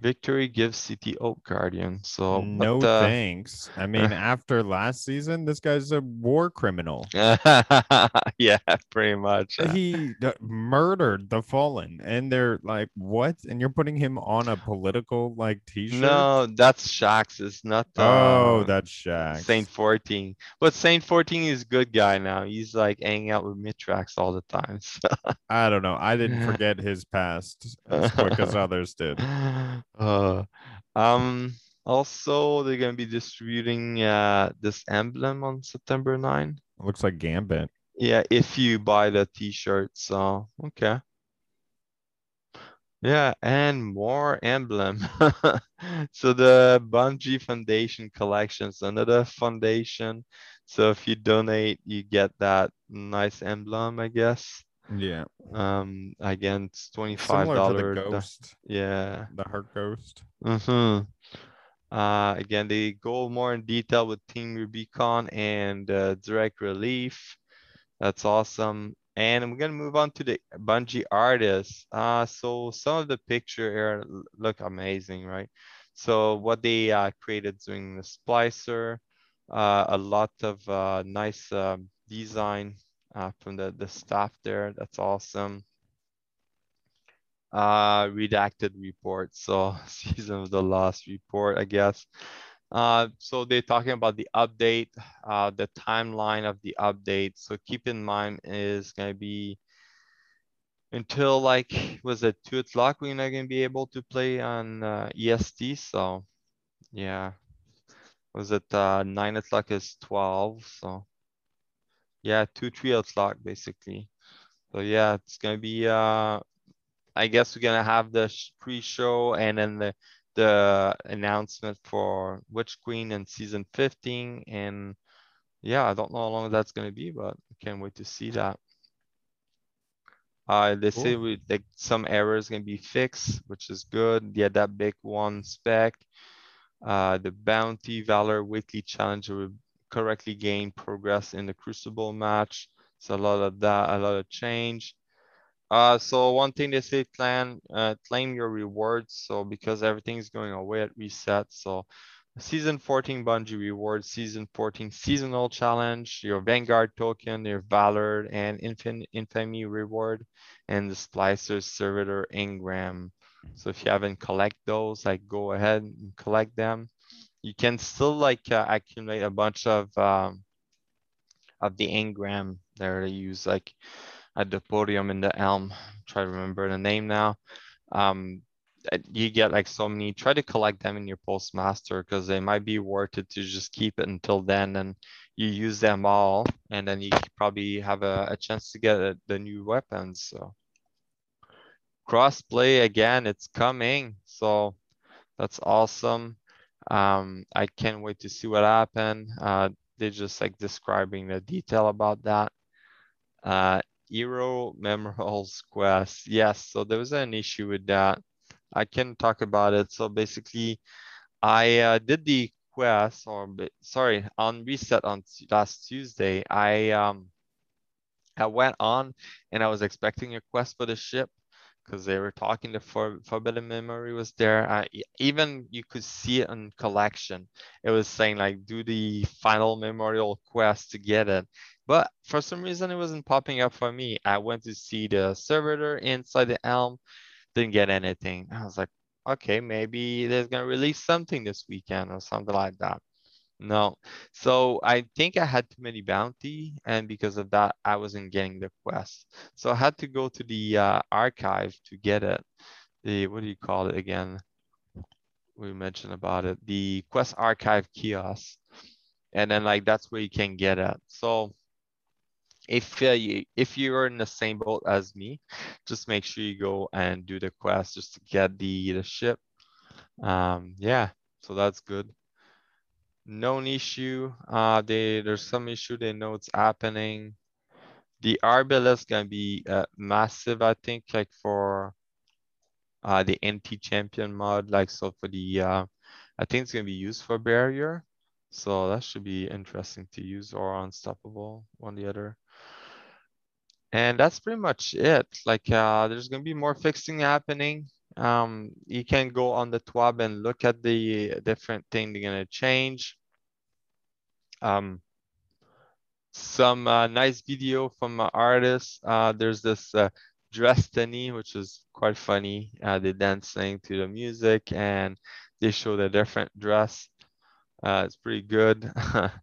Victory gives City Oak Guardian. So no but, uh, thanks. I mean, after last season, this guy's a war criminal. yeah, pretty much. He murdered the fallen, and they're like, "What?" And you're putting him on a political like T-shirt? No, that's Shaxx. It's not. Uh, oh, that's Shaxx. Saint fourteen, but Saint fourteen is a good guy now. He's like hanging out with Mithrax all the time. So. I don't know. I didn't forget his past as quick as others did. Uh, um, also, they're going to be distributing uh, this emblem on September 9. It looks like Gambit. Yeah, if you buy the t-shirt. So, okay. Yeah, and more emblem. so the Bungie Foundation collections another foundation. So if you donate, you get that nice emblem, I guess. Yeah. Um. Again, it's twenty five dollar. Ghost. Yeah. The Heart Ghost. Hmm. Uh. Again, they go more in detail with Team Rubicon and uh, Direct Relief. That's awesome. And we're gonna move on to the Bungie artists. Uh, so some of the picture here look amazing, right? So what they uh, created doing the splicer, uh, a lot of uh, nice uh, design uh, from the, the staff there. That's awesome. Uh, redacted report. So season of the lost report, I guess. Uh, so they're talking about the update, uh, the timeline of the update. So keep in mind is going to be until like, was it two o'clock? We're not going to be able to play on uh, EST. So yeah, was it uh, nine o'clock is 12. So yeah, two trios lock basically. So yeah, it's gonna be. Uh, I guess we're gonna have the pre-show and then the the announcement for Witch Queen in season 15. And yeah, I don't know how long that's gonna be, but I can't wait to see that. Uh, they cool. say we like some errors gonna be fixed, which is good. Yeah, that big one spec. Uh, the bounty valor weekly challenge will correctly gain progress in the Crucible match. So a lot of that, a lot of change. Uh, so one thing they say, claim, uh, claim your rewards. So because everything's going away at reset. So season 14 Bungie rewards, season 14 seasonal challenge, your Vanguard token, your Valor and Infin Infamy reward, and the Splicer Servitor Engram. So if you haven't collect those, like go ahead and collect them you can still like uh, accumulate a bunch of um, of the engram there to use like at the podium in the HELM. Try to remember the name now. Um, you get like so many try to collect them in your postmaster because they might be worth it to just keep it until then and you use them all and then you probably have a, a chance to get a, the new weapons so. Crossplay again it's coming so that's awesome um, I can't wait to see what happened. Uh, they're just like describing the detail about that. Uh, Hero Memorials Quest. Yes, so there was an issue with that. I can talk about it. So basically, I uh, did the quest, or sorry, on reset on last Tuesday. I um, I went on and I was expecting a quest for the ship, because they were talking the for, forbidden memory was there. Uh, even you could see it in collection. It was saying like do the final memorial quest to get it. But for some reason it wasn't popping up for me. I went to see the servitor inside the HELM didn't get anything. I was like okay maybe they're gonna release something this weekend or something like that no. So I think I had too many bounty, and because of that, I wasn't getting the quest. So I had to go to the uh, archive to get it. The what do you call it again? We mentioned about it. The quest archive kiosk, and then like that's where you can get it. So if uh, you, if you're in the same boat as me, just make sure you go and do the quest just to get the the ship. Um, yeah. So that's good. Known issue. Uh, they there's some issue they know it's happening. The RBL is gonna be uh, massive, I think, like for uh, the NT champion mod, like so for the uh, I think it's gonna be used for barrier. So that should be interesting to use or unstoppable, one the other. And that's pretty much it. Like uh, there's gonna be more fixing happening. Um, you can go on the TWAB and look at the different thing they're gonna change. Um, some uh, nice video from artists. Uh, there's this uh, Destiny, which is quite funny. Uh, they dancing to the music and they show the different dress. Uh, it's pretty good.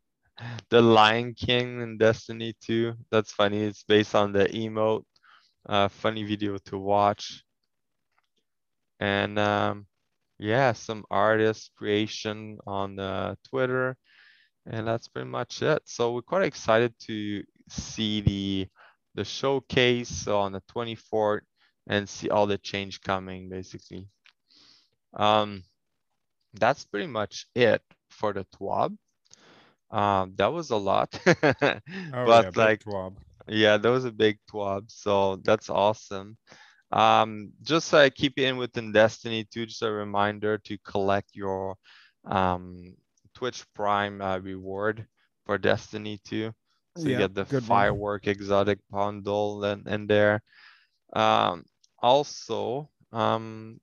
the Lion King and Destiny 2. That's funny. It's based on the emote. Uh, funny video to watch. And um, yeah, some artist creation on uh, Twitter. And that's pretty much it. So we're quite excited to see the the showcase on the 24th and see all the change coming basically. Um, that's pretty much it for the TWAB. Um, that was a lot, Oh, but yeah, like, twab. yeah, that was a big TWAB. So that's awesome. Um, just uh, keep it in within Destiny 2, just a reminder to collect your um, Twitch Prime uh, reward for Destiny 2. So you get the good one. firework exotic bundle and in there. Um, also, um,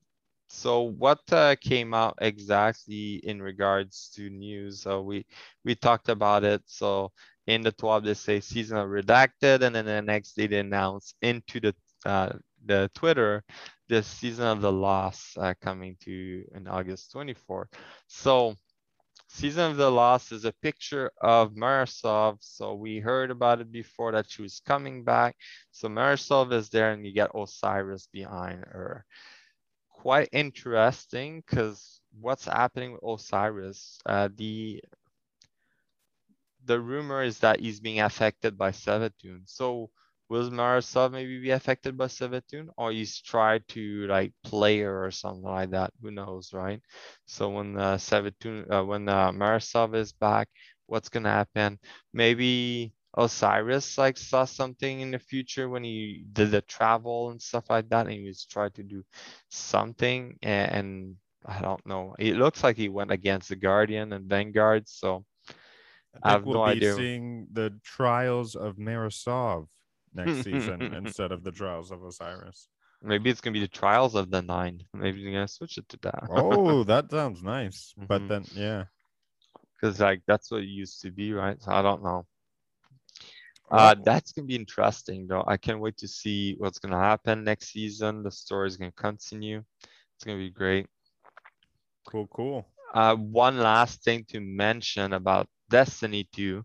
so what uh, came out exactly in regards to news? So we we talked about it. So in the 12 they say season of redacted, and then the next day they announce into the uh, the Twitter the season of the Lost uh, coming to in August 24. So Season of the Lost is a picture of Mara Sov. So we heard about it before that she was coming back. So Mara Sov is there and you get Osiris behind her. Quite interesting because what's happening with Osiris? Uh, the the rumor is that he's being affected by Savathûn. So will Mara Sov maybe be affected by Savathûn or he's tried to like play her or something like that? Who knows, right? So when uh, Savathûn, uh, when uh, Mara Sov is back, what's gonna happen? Maybe Osiris like saw something in the future when he did the travel and stuff like that, and he was trying to do something, and, and I don't know. It looks like he went against the Guardian and Vanguard, so I I have we'll no be idea. seeing the trials of Mara Sov next season instead of the trials of Osiris. maybe it's gonna be the Trials of the Nine. Maybe they're gonna switch it to that. Oh, that sounds nice. Mhm. But then, yeah. because like that's what it used to be, right? So I don't know. Uh, that's gonna be interesting though. I can't wait to see what's gonna happen next season. The story is gonna continue. It's gonna be great. cool, cool. Uh, one last thing to mention about Destiny 2.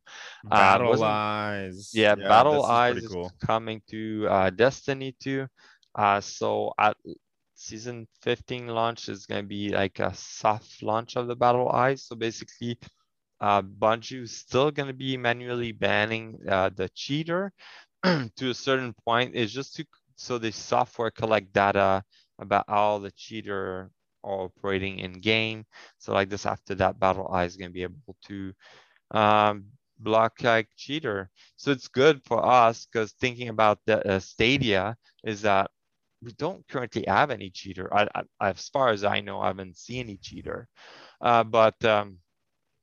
Uh, BattlEyes. Yeah, Battle this is Eyes is cool. coming to uh, Destiny 2. Uh, so at season 15 launch is gonna be like a soft launch of the BattlEyes. So basically, uh, Bungie is still gonna be manually banning uh, the cheater to a certain point. It's just to so the software collect data about all the cheater operating in game. So like this after that, BattlEye is gonna be able to um, block like cheater. So it's good for us because thinking about the uh, Stadia is that we don't currently have any cheater. I, I, as far as I know, I haven't seen any cheater. Uh, but um,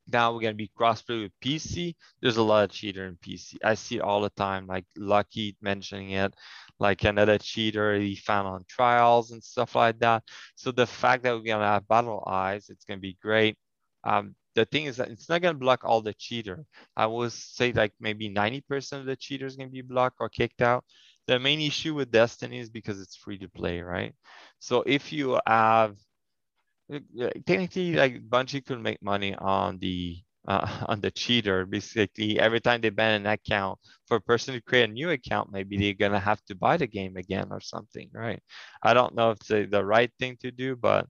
now we're gonna be crossplay with PC. There's a lot of cheater in PC. I see it all the time, like Lucky mentioning it, like another cheater he found on trials and stuff like that. So the fact that we're gonna have BattlEyes, it's gonna be great. Um, the thing is that it's not gonna block all the cheater. I will say like maybe 90% of the cheaters gonna be blocked or kicked out. The main issue with Destiny is because it's free to play, right? So if you have uh, technically like Bungie could make money on the uh, on the cheater. Basically, every time they ban an account, for a person to create a new account, maybe they're gonna have to buy the game again or something, right? I don't know if it's the, the right thing to do, but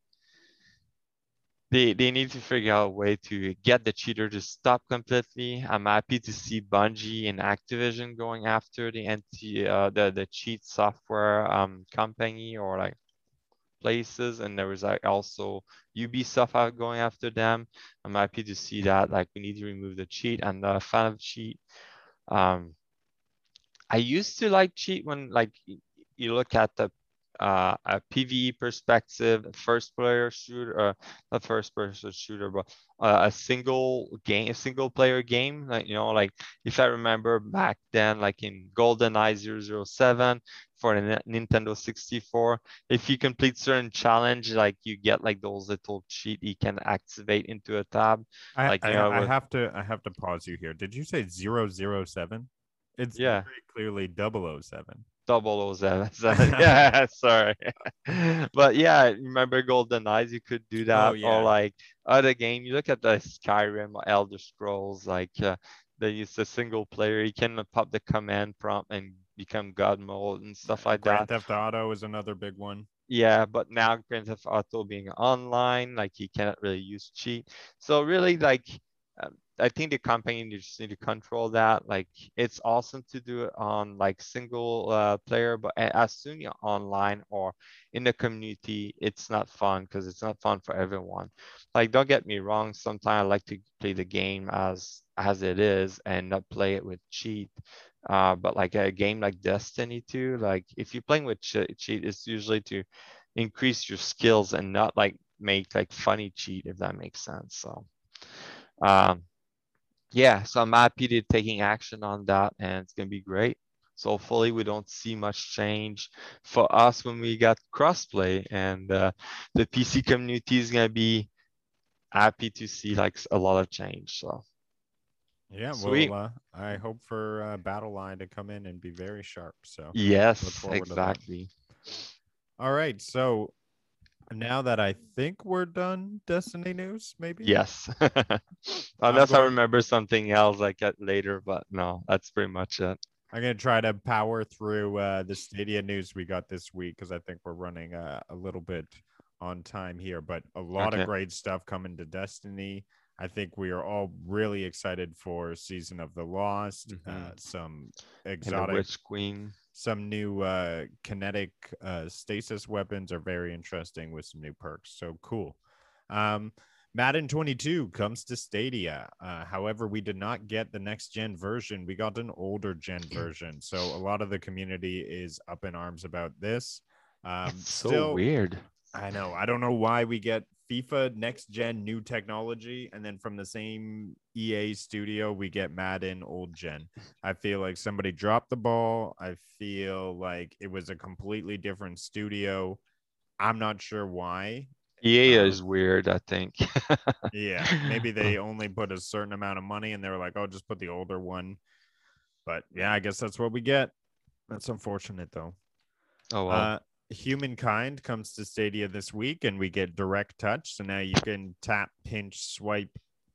they they need to figure out a way to get the cheater to stop completely. I'm happy to see Bungie and Activision going after the anti uh, the the cheat software um company or like places, and there was like also Ubisoft going after them. I'm happy to see that. Like we need to remove the cheat. and the fan of cheat. Um, I used to like cheat when like you look at the uh, a PVE perspective, first player shooter, uh, not first person shooter, but uh, a single game, a single player game. Like, you know, like if I remember back then, like in GoldenEye 007 for the Nintendo 64, if you complete certain challenge, like you get like those little cheat you can activate into a tab. I, like, I, know, I with- have to I have to pause you here. Did you say 007? It's Yeah. very clearly 007. Double O seven. yeah, sorry. but yeah, remember Golden Eyes, you could do that. yeah. Or like other game, you look at the Skyrim or Elder Scrolls, like uh, they use the single player. You can pop the command prompt and become God mode and stuff like Grand that. Grand Theft Auto is another big one. Yeah, but now Grand Theft Auto being online, like you cannot really use cheat. So really, like um, I think the company just need to control that. Like it's awesome to do it on like single uh, player, but as soon you're online or in the community, it's not fun because it's not fun for everyone. Like don't get me wrong, sometimes I like to play the game as as it is and not play it with cheat. Uh, but like a game like Destiny 2, like if you're playing with cheat, it's usually to increase your skills and not like make like funny cheat, if that makes sense. So, um, yeah, so I'm happy to taking action on that and it's gonna be great. So hopefully we don't see much change for us when we got crossplay and uh, the PC community is gonna be happy to see like a lot of change. So Yeah, Sweet. well, uh, I hope for uh, Battle Line to come in and be very sharp. So, yes, forward to that. exactly. all right. So now that I think we're done, Destiny news, maybe. Yes. Unless I remember something else like that later, but no, that's pretty much it. I'm gonna try to power through uh, the Stadia news we got this week because I think we're running uh, a little bit on time here. But a lot Okay. of great stuff coming to Destiny. I think we are all really excited for Season of the Lost. Uh, Mhm. some exotic, Queen. some new uh, kinetic uh, stasis weapons are very interesting with some new perks. So cool. Um, Madden 22 comes to Stadia. Uh, however, we did not get the next gen version. We got an older gen version. So a lot of the community is up in arms about this. Um, so still, weird. I know. I don't know why we get FIFA next gen new technology, and then from the same EA studio, we get Madden old gen. I feel like somebody dropped the ball. I feel like it was a completely different studio. I'm not sure why. EA Um, is weird, I think. Yeah, maybe they only put a certain amount of money and they were like, oh, just put the older one. But yeah, I guess that's what we get. That's unfortunate though. Oh well. Uh, Humankind comes to Stadia this week, and we get direct touch. So now you can tap, pinch, swipe,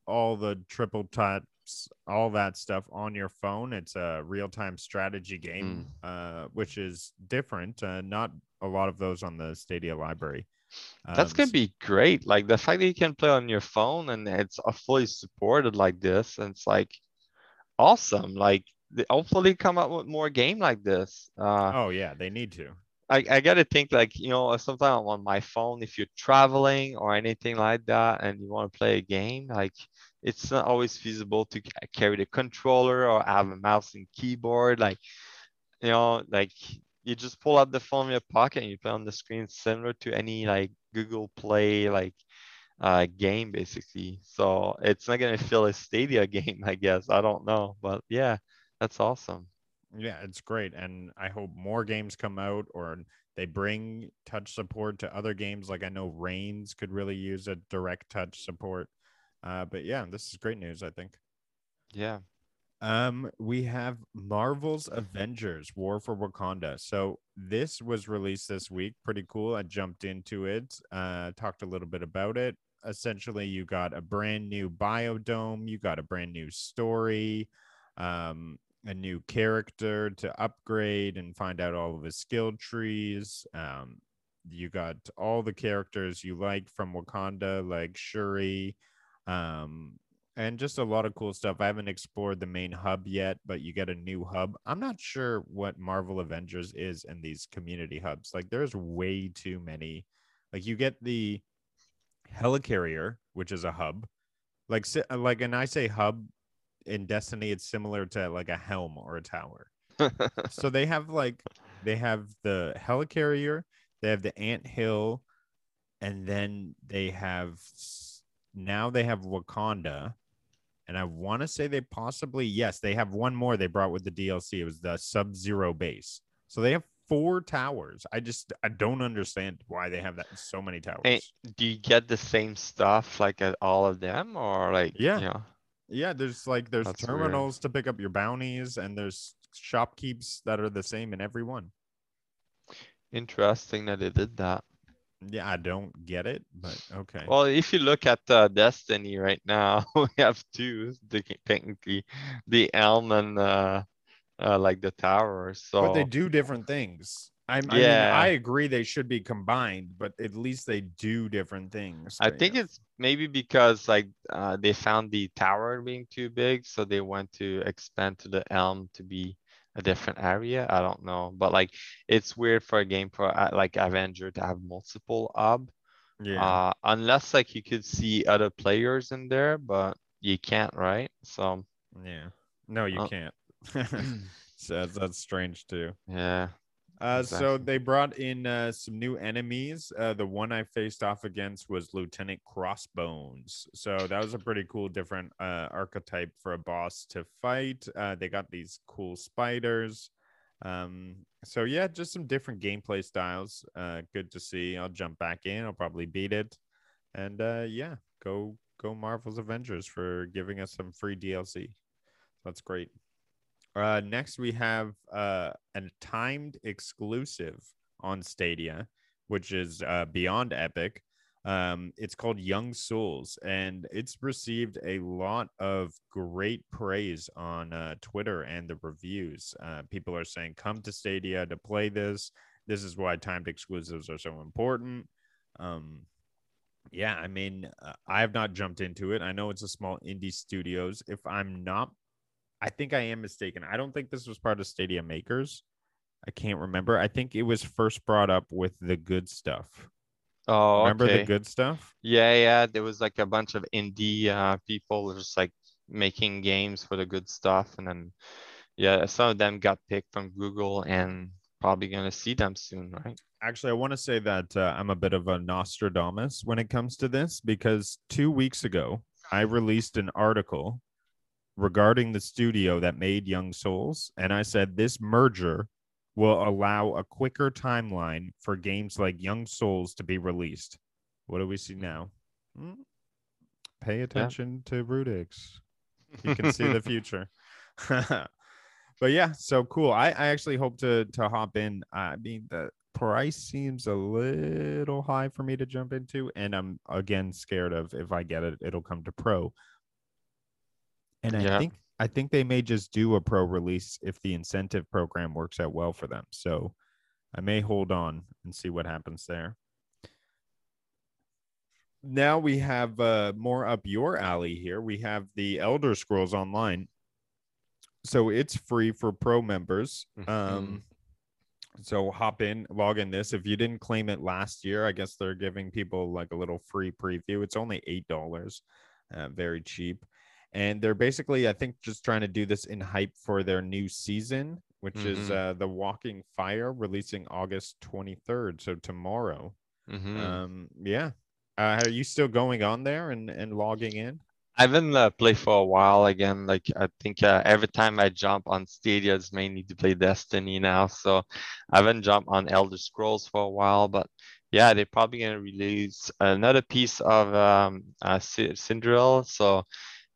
all the triple taps, all that stuff on your phone. It's a real time strategy game, uh, which is different. Uh, not a lot of those on the Stadia library. That's Um, gonna be great. Like the fact that you can play on your phone and it's uh, fully supported like this, and it's like awesome. Like they hopefully come up with more game like this. Uh, Oh yeah, they need to. I, I gotta think like, you know, sometimes on my phone, if you're traveling or anything like that and you want to play a game, like it's not always feasible to carry the controller or have a mouse and keyboard. Like, you know, like you just pull out the phone in your pocket and you play on the screen similar to any like Google Play like uh game basically. So it's not gonna feel a Stadia game, I guess. I don't know. But yeah, that's awesome. Yeah, it's great. And I hope more games come out or they bring touch support to other games. Like I know Reigns could really use a direct touch support. Uh, but yeah, this is great news, I think. Yeah. Um, we have Marvel's Avengers War for Wakanda. So this was released this week. Pretty cool. I jumped into it, uh, talked a little bit about it. Essentially, you got a brand new biodome, you got a brand new story, um, a new character to upgrade and find out all of his skill trees. Um, you got all the characters you like from Wakanda, like Shuri, um, and just a lot of cool stuff. I haven't explored the main hub yet, but you get a new hub. I'm not sure what Marvel Avengers is in these community hubs. Like, there's way too many Like you get the helicarrier, which is a hub. Like like and I say hub in Destiny, it's similar to like a helm or a tower. so they have like they have the helicarrier, they have the ant hill, and then they have now they have Wakanda. And I want to say they possibly, yes, they have one more they brought with the DLC. It was the Sub Zero base. So they have four towers. I just I don't understand why they have that so many towers. Hey, do you get the same stuff like at all of them or like Yeah. you know? Yeah, there's like there's That's weird. terminals to pick up your bounties, and there's shopkeeps that are the same in every one. Interesting that they did that. Yeah, I don't get it, but okay. Well, if you look at uh, Destiny right now, we have two, the, technically, the HELM and uh, uh, like the tower. So but they do different things. I'm, I mean, Yeah. I agree they should be combined, but at least they do different things. I think yeah. it's maybe because like uh, they found the tower being too big, so they went to expand to the HELM to be a different area. I don't know, but like it's weird for a game for uh, like Avenger to have multiple ob. yeah. Uh, unless like you could see other players in there, but you can't, right? So yeah. No, you uh, can't. so that's, that's strange too. yeah, Uh, so they brought in uh, some new enemies. Uh, the one I faced off against was Lieutenant Crossbones. So that was a pretty cool, different uh, archetype for a boss to fight. Uh, they got these cool spiders. Um, so yeah, just some different gameplay styles. Uh, good to see. I'll jump back in. I'll probably beat it, and uh, yeah, go go Marvel's Avengers for giving us some free DLC. That's great. Uh, next, we have uh, a timed exclusive on Stadia, which is uh, beyond epic. Um, it's called Young Souls, and it's received a lot of great praise on uh, Twitter and the reviews. Uh, people are saying, "Come to Stadia to play this. This is why timed exclusives are so important." Um, yeah, I mean, uh, I have not jumped into it. I know it's a small indie studios. If I'm not I think I am mistaken. I don't think this was part of Stadia Makers. I can't remember. I think it was first brought up with the good stuff. Oh, remember okay. the good stuff? Yeah, yeah. There was like a bunch of indie uh, people just like making games for the good stuff, and then yeah, some of them got picked from Google, and probably gonna see them soon, right? Actually, I want to say that uh, I'm a bit of a Nostradamus when it comes to this because two weeks ago, I released an article regarding the studio that made Young Souls. And I said this merger will allow a quicker timeline for games like Young Souls to be released. What do we see now? Hmm. Pay attention to Rudix. You can see the future. but yeah, so cool. I, I actually hope to to hop in. I mean, the price seems a little high for me to jump into, and I'm again scared of if I get it, it'll come to pro. And I Yeah. think I think they may just do a pro release if the incentive program works out well for them. So I may hold on and see what happens there. Now we have uh, more up your alley here. We have the Elder Scrolls Online. So it's free for pro members. Um, so hop in, log in this. If you didn't claim it last year, I guess they're giving people like a little free preview. It's only eight dollars, uh, very cheap. And they're basically, I think, just trying to do this in hype for their new season, which is Mhm. uh, the Walking Fire, releasing August twenty third. So tomorrow. Mhm. Um, yeah. Uh, are you still going on there and and logging in? I haven't uh, played for a while again. Like I think uh, every time I jump on Stadia, it's mainly to play Destiny now. So I haven't jumped on Elder Scrolls for a while, but yeah, they're probably gonna release another piece of um, uh, Ci- Cinderella. So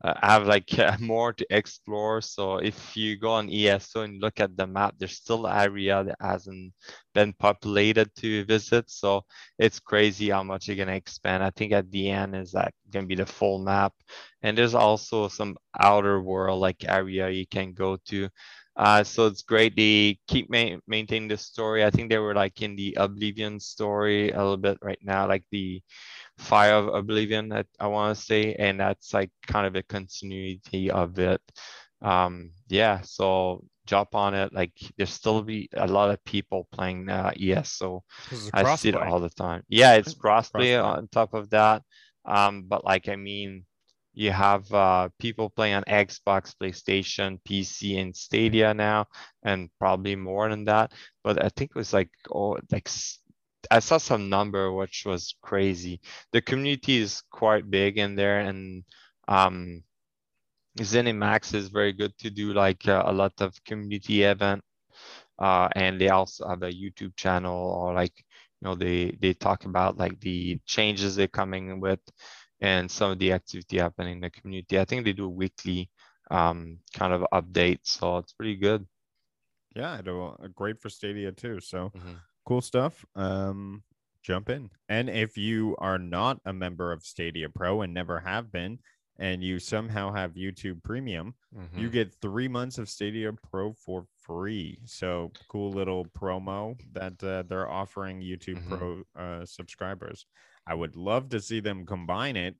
uh, have like more to explore. So if you go on ESO and look at the map, there's still area that hasn't been populated to visit. So it's crazy how much you're gonna expand. I think at the end is that gonna be the full map. And there's also some outer world like area you can go to. Uh, so it's great. They keep ma- maintaining the story. I think they were like in the Oblivion story a little bit right now, like the Fire of Oblivion, that I want to say, and that's like kind of a continuity of it. Um, yeah, so jump on it. Like there's still be a lot of people playing uh, So I see it all the time. Yeah, it's crossplay, crossplay on top of that. Um, but like I mean, you have uh, people playing on Xbox, PlayStation, PC, and Stadia now, and probably more than that. But I think it was like oh, like I saw some number which was crazy. The community is quite big in there, and um, ZeniMax is very good to do like uh, a lot of community event, uh, and they also have a YouTube channel or like you know they they talk about like the changes they're coming with and some of the activity happening in the community. I think they do a weekly um, kind of updates, so it's pretty good. Yeah, great for Stadia too. So mm-hmm. cool stuff. Um, jump in, and if you are not a member of Stadia Pro and never have been, and you somehow have YouTube Premium, mm-hmm. you get three months of Stadia Pro for free. So cool little promo that uh, they're offering YouTube mm-hmm. Pro uh, subscribers. I would love to see them combine it,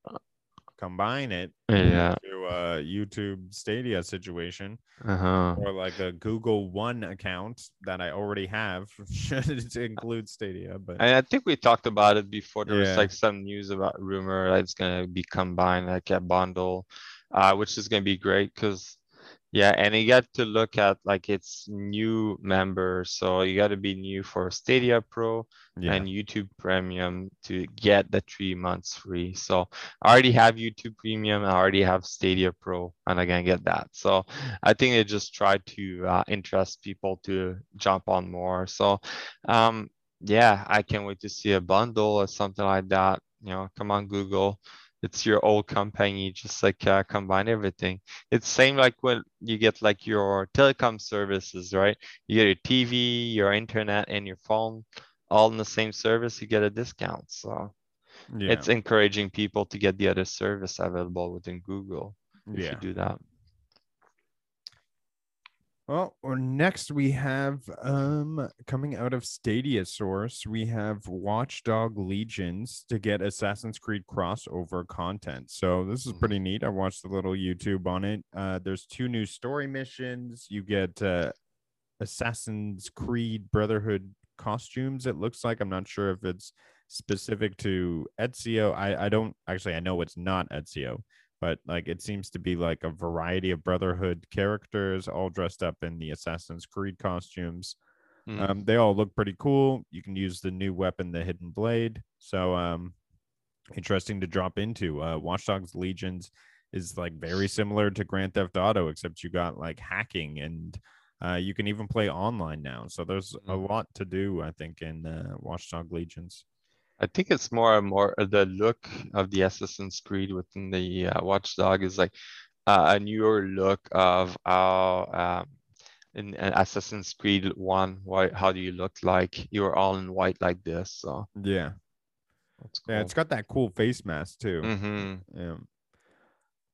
combine it, yeah, to a YouTube Stadia situation, uh-huh. or like a Google One account that I already have to include Stadia. But and I think we talked about it before. There yeah. was like some news about rumor that it's gonna be combined like a bundle, uh, which is gonna be great because yeah, and you got to look at like it's new members, so you got to be new for Stadia Pro yeah. and YouTube Premium to get the three months free. So I already have YouTube Premium, I already have Stadia Pro, and I can get that. So I think they just try to uh, interest people to jump on more. So um, yeah, I can't wait to see a bundle or something like that. You know, come on Google it's your old company just like uh, combine everything it's same like when you get like your telecom services right you get your tv your internet and your phone all in the same service you get a discount so yeah. it's encouraging people to get the other service available within google if yeah. you do that well, or next we have um coming out of Stadia source, we have Watch Dogs Legions to get Assassin's Creed crossover content. So this is pretty mm-hmm. neat. I watched a little YouTube on it. Uh there's two new story missions. You get uh Assassin's Creed Brotherhood costumes, it looks like. I'm not sure if it's specific to Ezio. I, I don't actually I know it's not Ezio but like it seems to be like a variety of Brotherhood characters all dressed up in the Assassin's Creed costumes. Mm. Um, they all look pretty cool. You can use the new weapon, the Hidden Blade. So um, interesting to drop into. Uh, Watch Dogs Legions is like very similar to Grand Theft Auto, except you got like hacking and uh, you can even play online now. So there's mm. a lot to do, I think, in uh, Watch Dogs Legions. I think it's more and more uh, the look of the Assassin's Creed within the uh, Watchdog is like uh, a newer look of how um, in, in Assassin's Creed One, why how do you look like? You're all in white like this, so yeah, cool. yeah, it's got that cool face mask too. Mm-hmm. Yeah.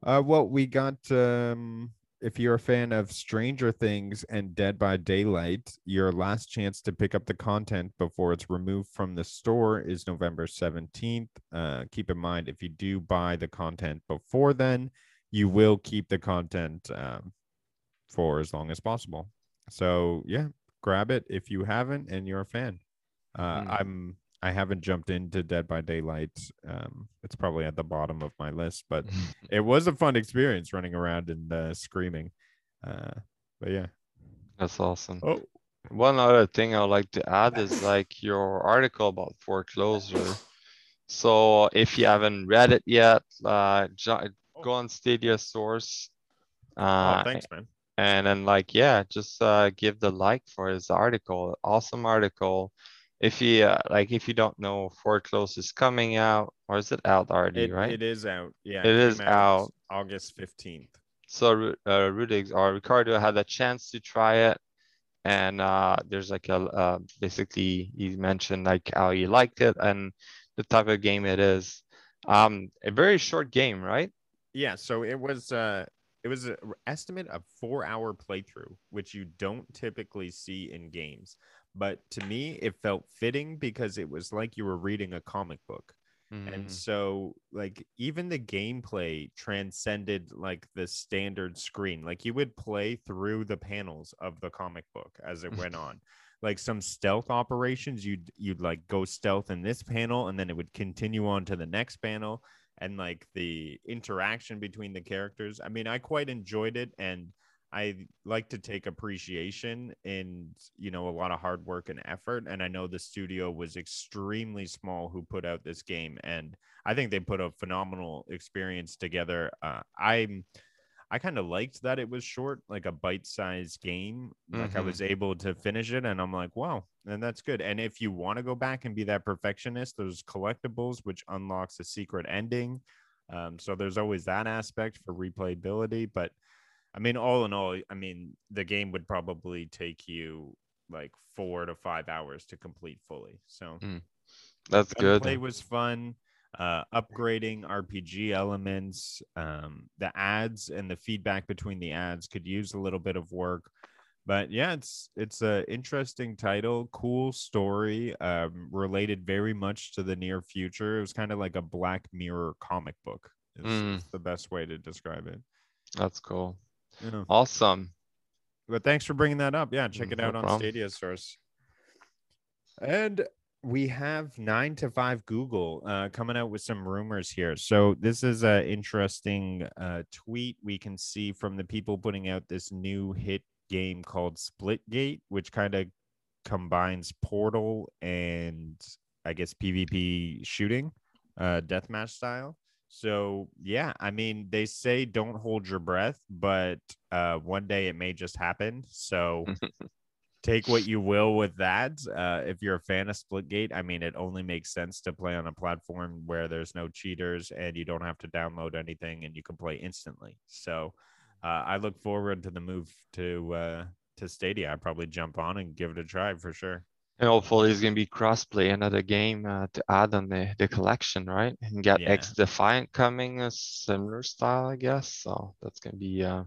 Uh, well, we got um if you're a fan of Stranger Things and Dead by Daylight, your last chance to pick up the content before it's removed from the store is November 17th. Uh, keep in mind, if you do buy the content before then, you will keep the content um, for as long as possible. So, yeah, grab it if you haven't and you're a fan. Uh, mm. I'm I haven't jumped into Dead by Daylight. Um, it's probably at the bottom of my list, but it was a fun experience running around and uh, screaming. Uh, but yeah, that's awesome. Oh, one other thing I would like to add is like your article about foreclosure. So if you haven't read it yet, uh, go on Stadia Source. Uh, oh, thanks, man. And then like yeah, just uh, give the like for his article. Awesome article if you uh, like if you don't know Foreclosed is coming out or is it out already it, right? it is out yeah it, it is out, august 15th so uh, Rudig or ricardo had a chance to try it and uh there's like a uh, basically he mentioned like how he liked it and the type of game it is. Um a very short game right? Yeah so it was uh it was an estimate of four hour playthrough which you don't typically see in games but to me it felt fitting because it was like you were reading a comic book. And Mhm. so like even the gameplay transcended like the standard screen. Like you would play through the panels of the comic book as it went on. Like some stealth operations you'd you'd like go stealth in this panel and then it would continue on to the next panel. And like the interaction between the characters i mean i quite enjoyed it and i like to take appreciation and you know a lot of hard work and effort and i know the studio was extremely small who put out this game and i think they put a phenomenal experience together uh, i'm i kind of liked that it was short like a bite-sized game like i Mhm. was able to finish it and i'm like wow and that's good and if you want to go back and be that perfectionist there's collectibles which unlocks a secret ending um, so there's always that aspect for replayability but I mean, all in all, I mean, the game would probably take you like four to five hours to complete fully. So That's good. gunplay was fun. Uh, upgrading RPG elements, um, the ads and the feedback between the ads could use a little bit of work. But yeah, it's it's a interesting title, cool story, um, related very much to the near future. It was kind of like a Black Mirror comic book. Is, Mm. is the best way to describe it. That's cool. Yeah. Awesome. But thanks for bringing that up. Yeah, check Mm, it no out on. Stadia Source. And we have nine to five Google uh, coming out with some rumors here. So this is an interesting uh, tweet we can see from the people putting out this new hit game called Splitgate, which kind of combines Portal and I guess PvP shooting, uh, deathmatch style. So yeah, I mean they say don't hold your breath, but uh, one day it may just happen. So take what you will with that. Uh, if you're a fan of Splitgate, I mean it only makes sense to play on a platform where there's no cheaters and you don't have to download anything and you can play instantly. So uh, I look forward to the move to uh, to Stadia. I probably jump on and give it a try for sure. And hopefully it's gonna be crossplay, another game uh, to add on the, the collection, right? And get Yeah. X Defiant coming a similar style, I guess. So that's gonna be uh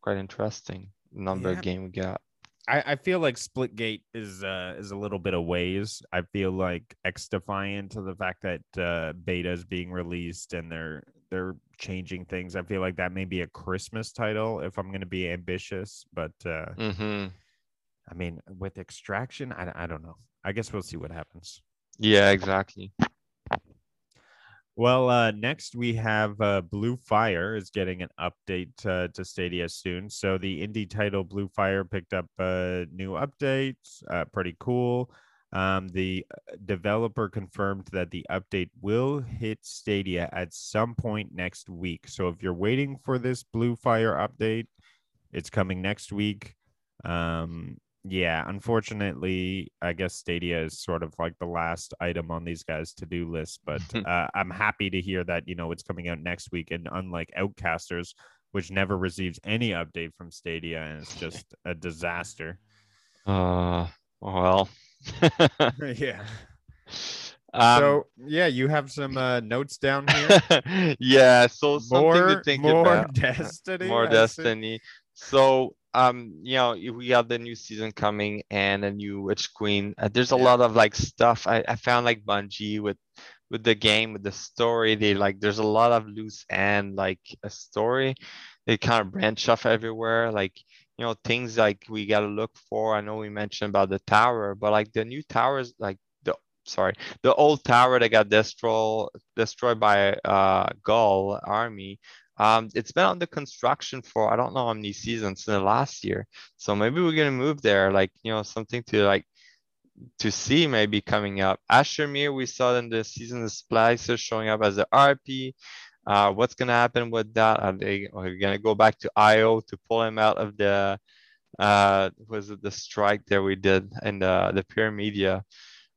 quite interesting number Yeah. of game we got. I, I feel like Splitgate is uh, is a little bit of ways. I feel like X Defiant to the fact that uh, beta is being released and they're they're changing things. I feel like that may be a Christmas title if I'm going to be ambitious. But uh, Mm-hmm. I mean, with Extraction, I, I don't know. I guess we'll see what happens. Yeah, exactly. Well, uh, next we have uh, Blue Fire is getting an update uh, to Stadia soon. So the indie title Blue Fire picked up a new update. Uh, pretty cool. Um, the uh, developer confirmed that the update will hit Stadia at some point next week. So if you're waiting for this Blue Fire update, it's coming next week. Um, yeah, unfortunately, I guess Stadia is sort of like the last item on these guys' to do list. But uh, I'm happy to hear that you know it's coming out next week. And unlike Outcasters, which never receives any update from Stadia, and it's just a disaster. Uh well. yeah. Um, so yeah, you have some uh, notes down here. yeah, so something more, to think more about. Destiny. more I see. destiny so um you know we have the new season coming and a new witch queen. Uh, there's a Yeah. lot of like stuff. I, I found like bungie with with the game with the story. They like there's a lot of loose end like a story. They kind of branch off everywhere. Like you know things like we got to look for. I know we mentioned about the tower but like the new towers like the sorry the old tower that got destroyed destroyed by uh Ghaul army um, it's been under construction for I don't know how many seasons in the last year. So maybe we're gonna move there, like you know, something to like to see maybe coming up. Asher Mir, we saw in the season the Splicer showing up as a RP. Uh, what's gonna happen with that? Are they are they gonna go back to IO to pull him out of the uh was it the strike that we did in the the Pyramidion?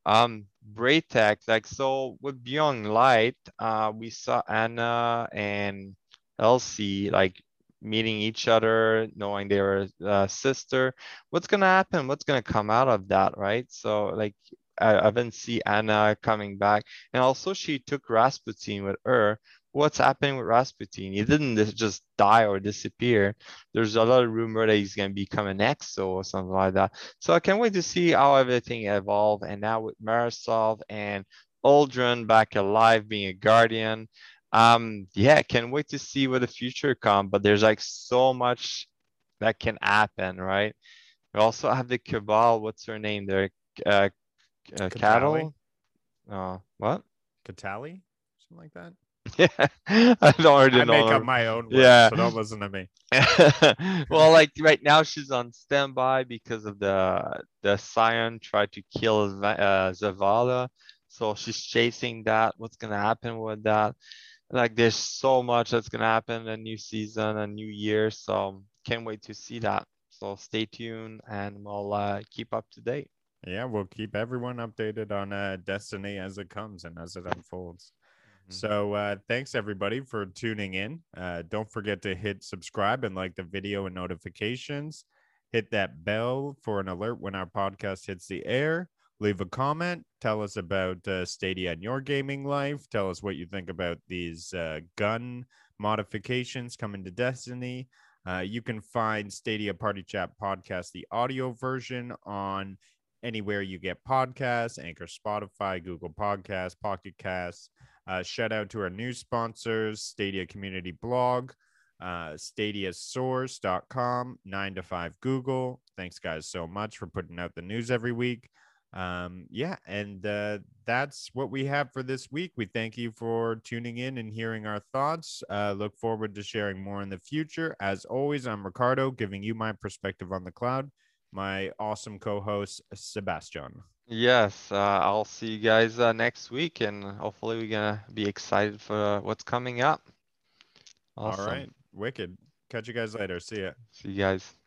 Um, Braytech, like so with Beyond Light, uh, we saw Ana and Elsie like meeting each other, knowing they were uh, sister. What's gonna happen? What's gonna come out of that, right? So like I, I haven't see Ana coming back, and also she took Rasputin with her. What's happening with Rasputin? He didn't just die or disappear. There's a lot of rumor that he's gonna become an EXO or something like that. So I can't wait to see how everything evolve. And now with Mara Sov and Uldren back alive, being a guardian. Um, yeah, can't wait to see what the future come. But there's like so much that can happen, right? We also have the Cabal. What's her name there? Uh, uh, cattle. Uh, what? Caiatl, something like that. Yeah, I don't already I make her. up my own words, Yeah. so don't listen to me. well, like right now she's on standby because of the the Scion tried to kill uh, Zavala, so she's chasing that. What's gonna happen with that? Like, there's so much that's gonna happen a new season, a new year. So can't wait to see that. So stay tuned, and we'll uh, keep up to date. Yeah, we'll keep everyone updated on uh, Destiny as it comes and as it unfolds. Mhm. So uh, thanks everybody for tuning in. Uh, don't forget to hit subscribe and like the video and notifications. Hit that bell for an alert when our podcast hits the air. Leave a comment. Tell us about uh, Stadia in your gaming life. Tell us what you think about these uh, gun modifications coming to Destiny. Uh, you can find Stadia Party Chat podcast, the audio version, on anywhere you get podcasts Anchor, Spotify, Google Podcasts, Pocket Casts. Uh, shout out to our new sponsors, Stadia Community Blog, uh, stadiasource.com, 9 to 5 Google. Thanks, guys, so much for putting out the news every week. Um, yeah, and uh, that's what we have for this week. We thank you for tuning in and hearing our thoughts. Uh, look forward to sharing more in the future. As always, I'm Ricardo, giving you my perspective on the cloud. My awesome co host, Sebastian. Yes, uh, I'll see you guys uh, next week, and hopefully we're gonna be excited for uh, what's coming up. Awesome. All right, wicked. Catch you guys later. See ya. See you guys.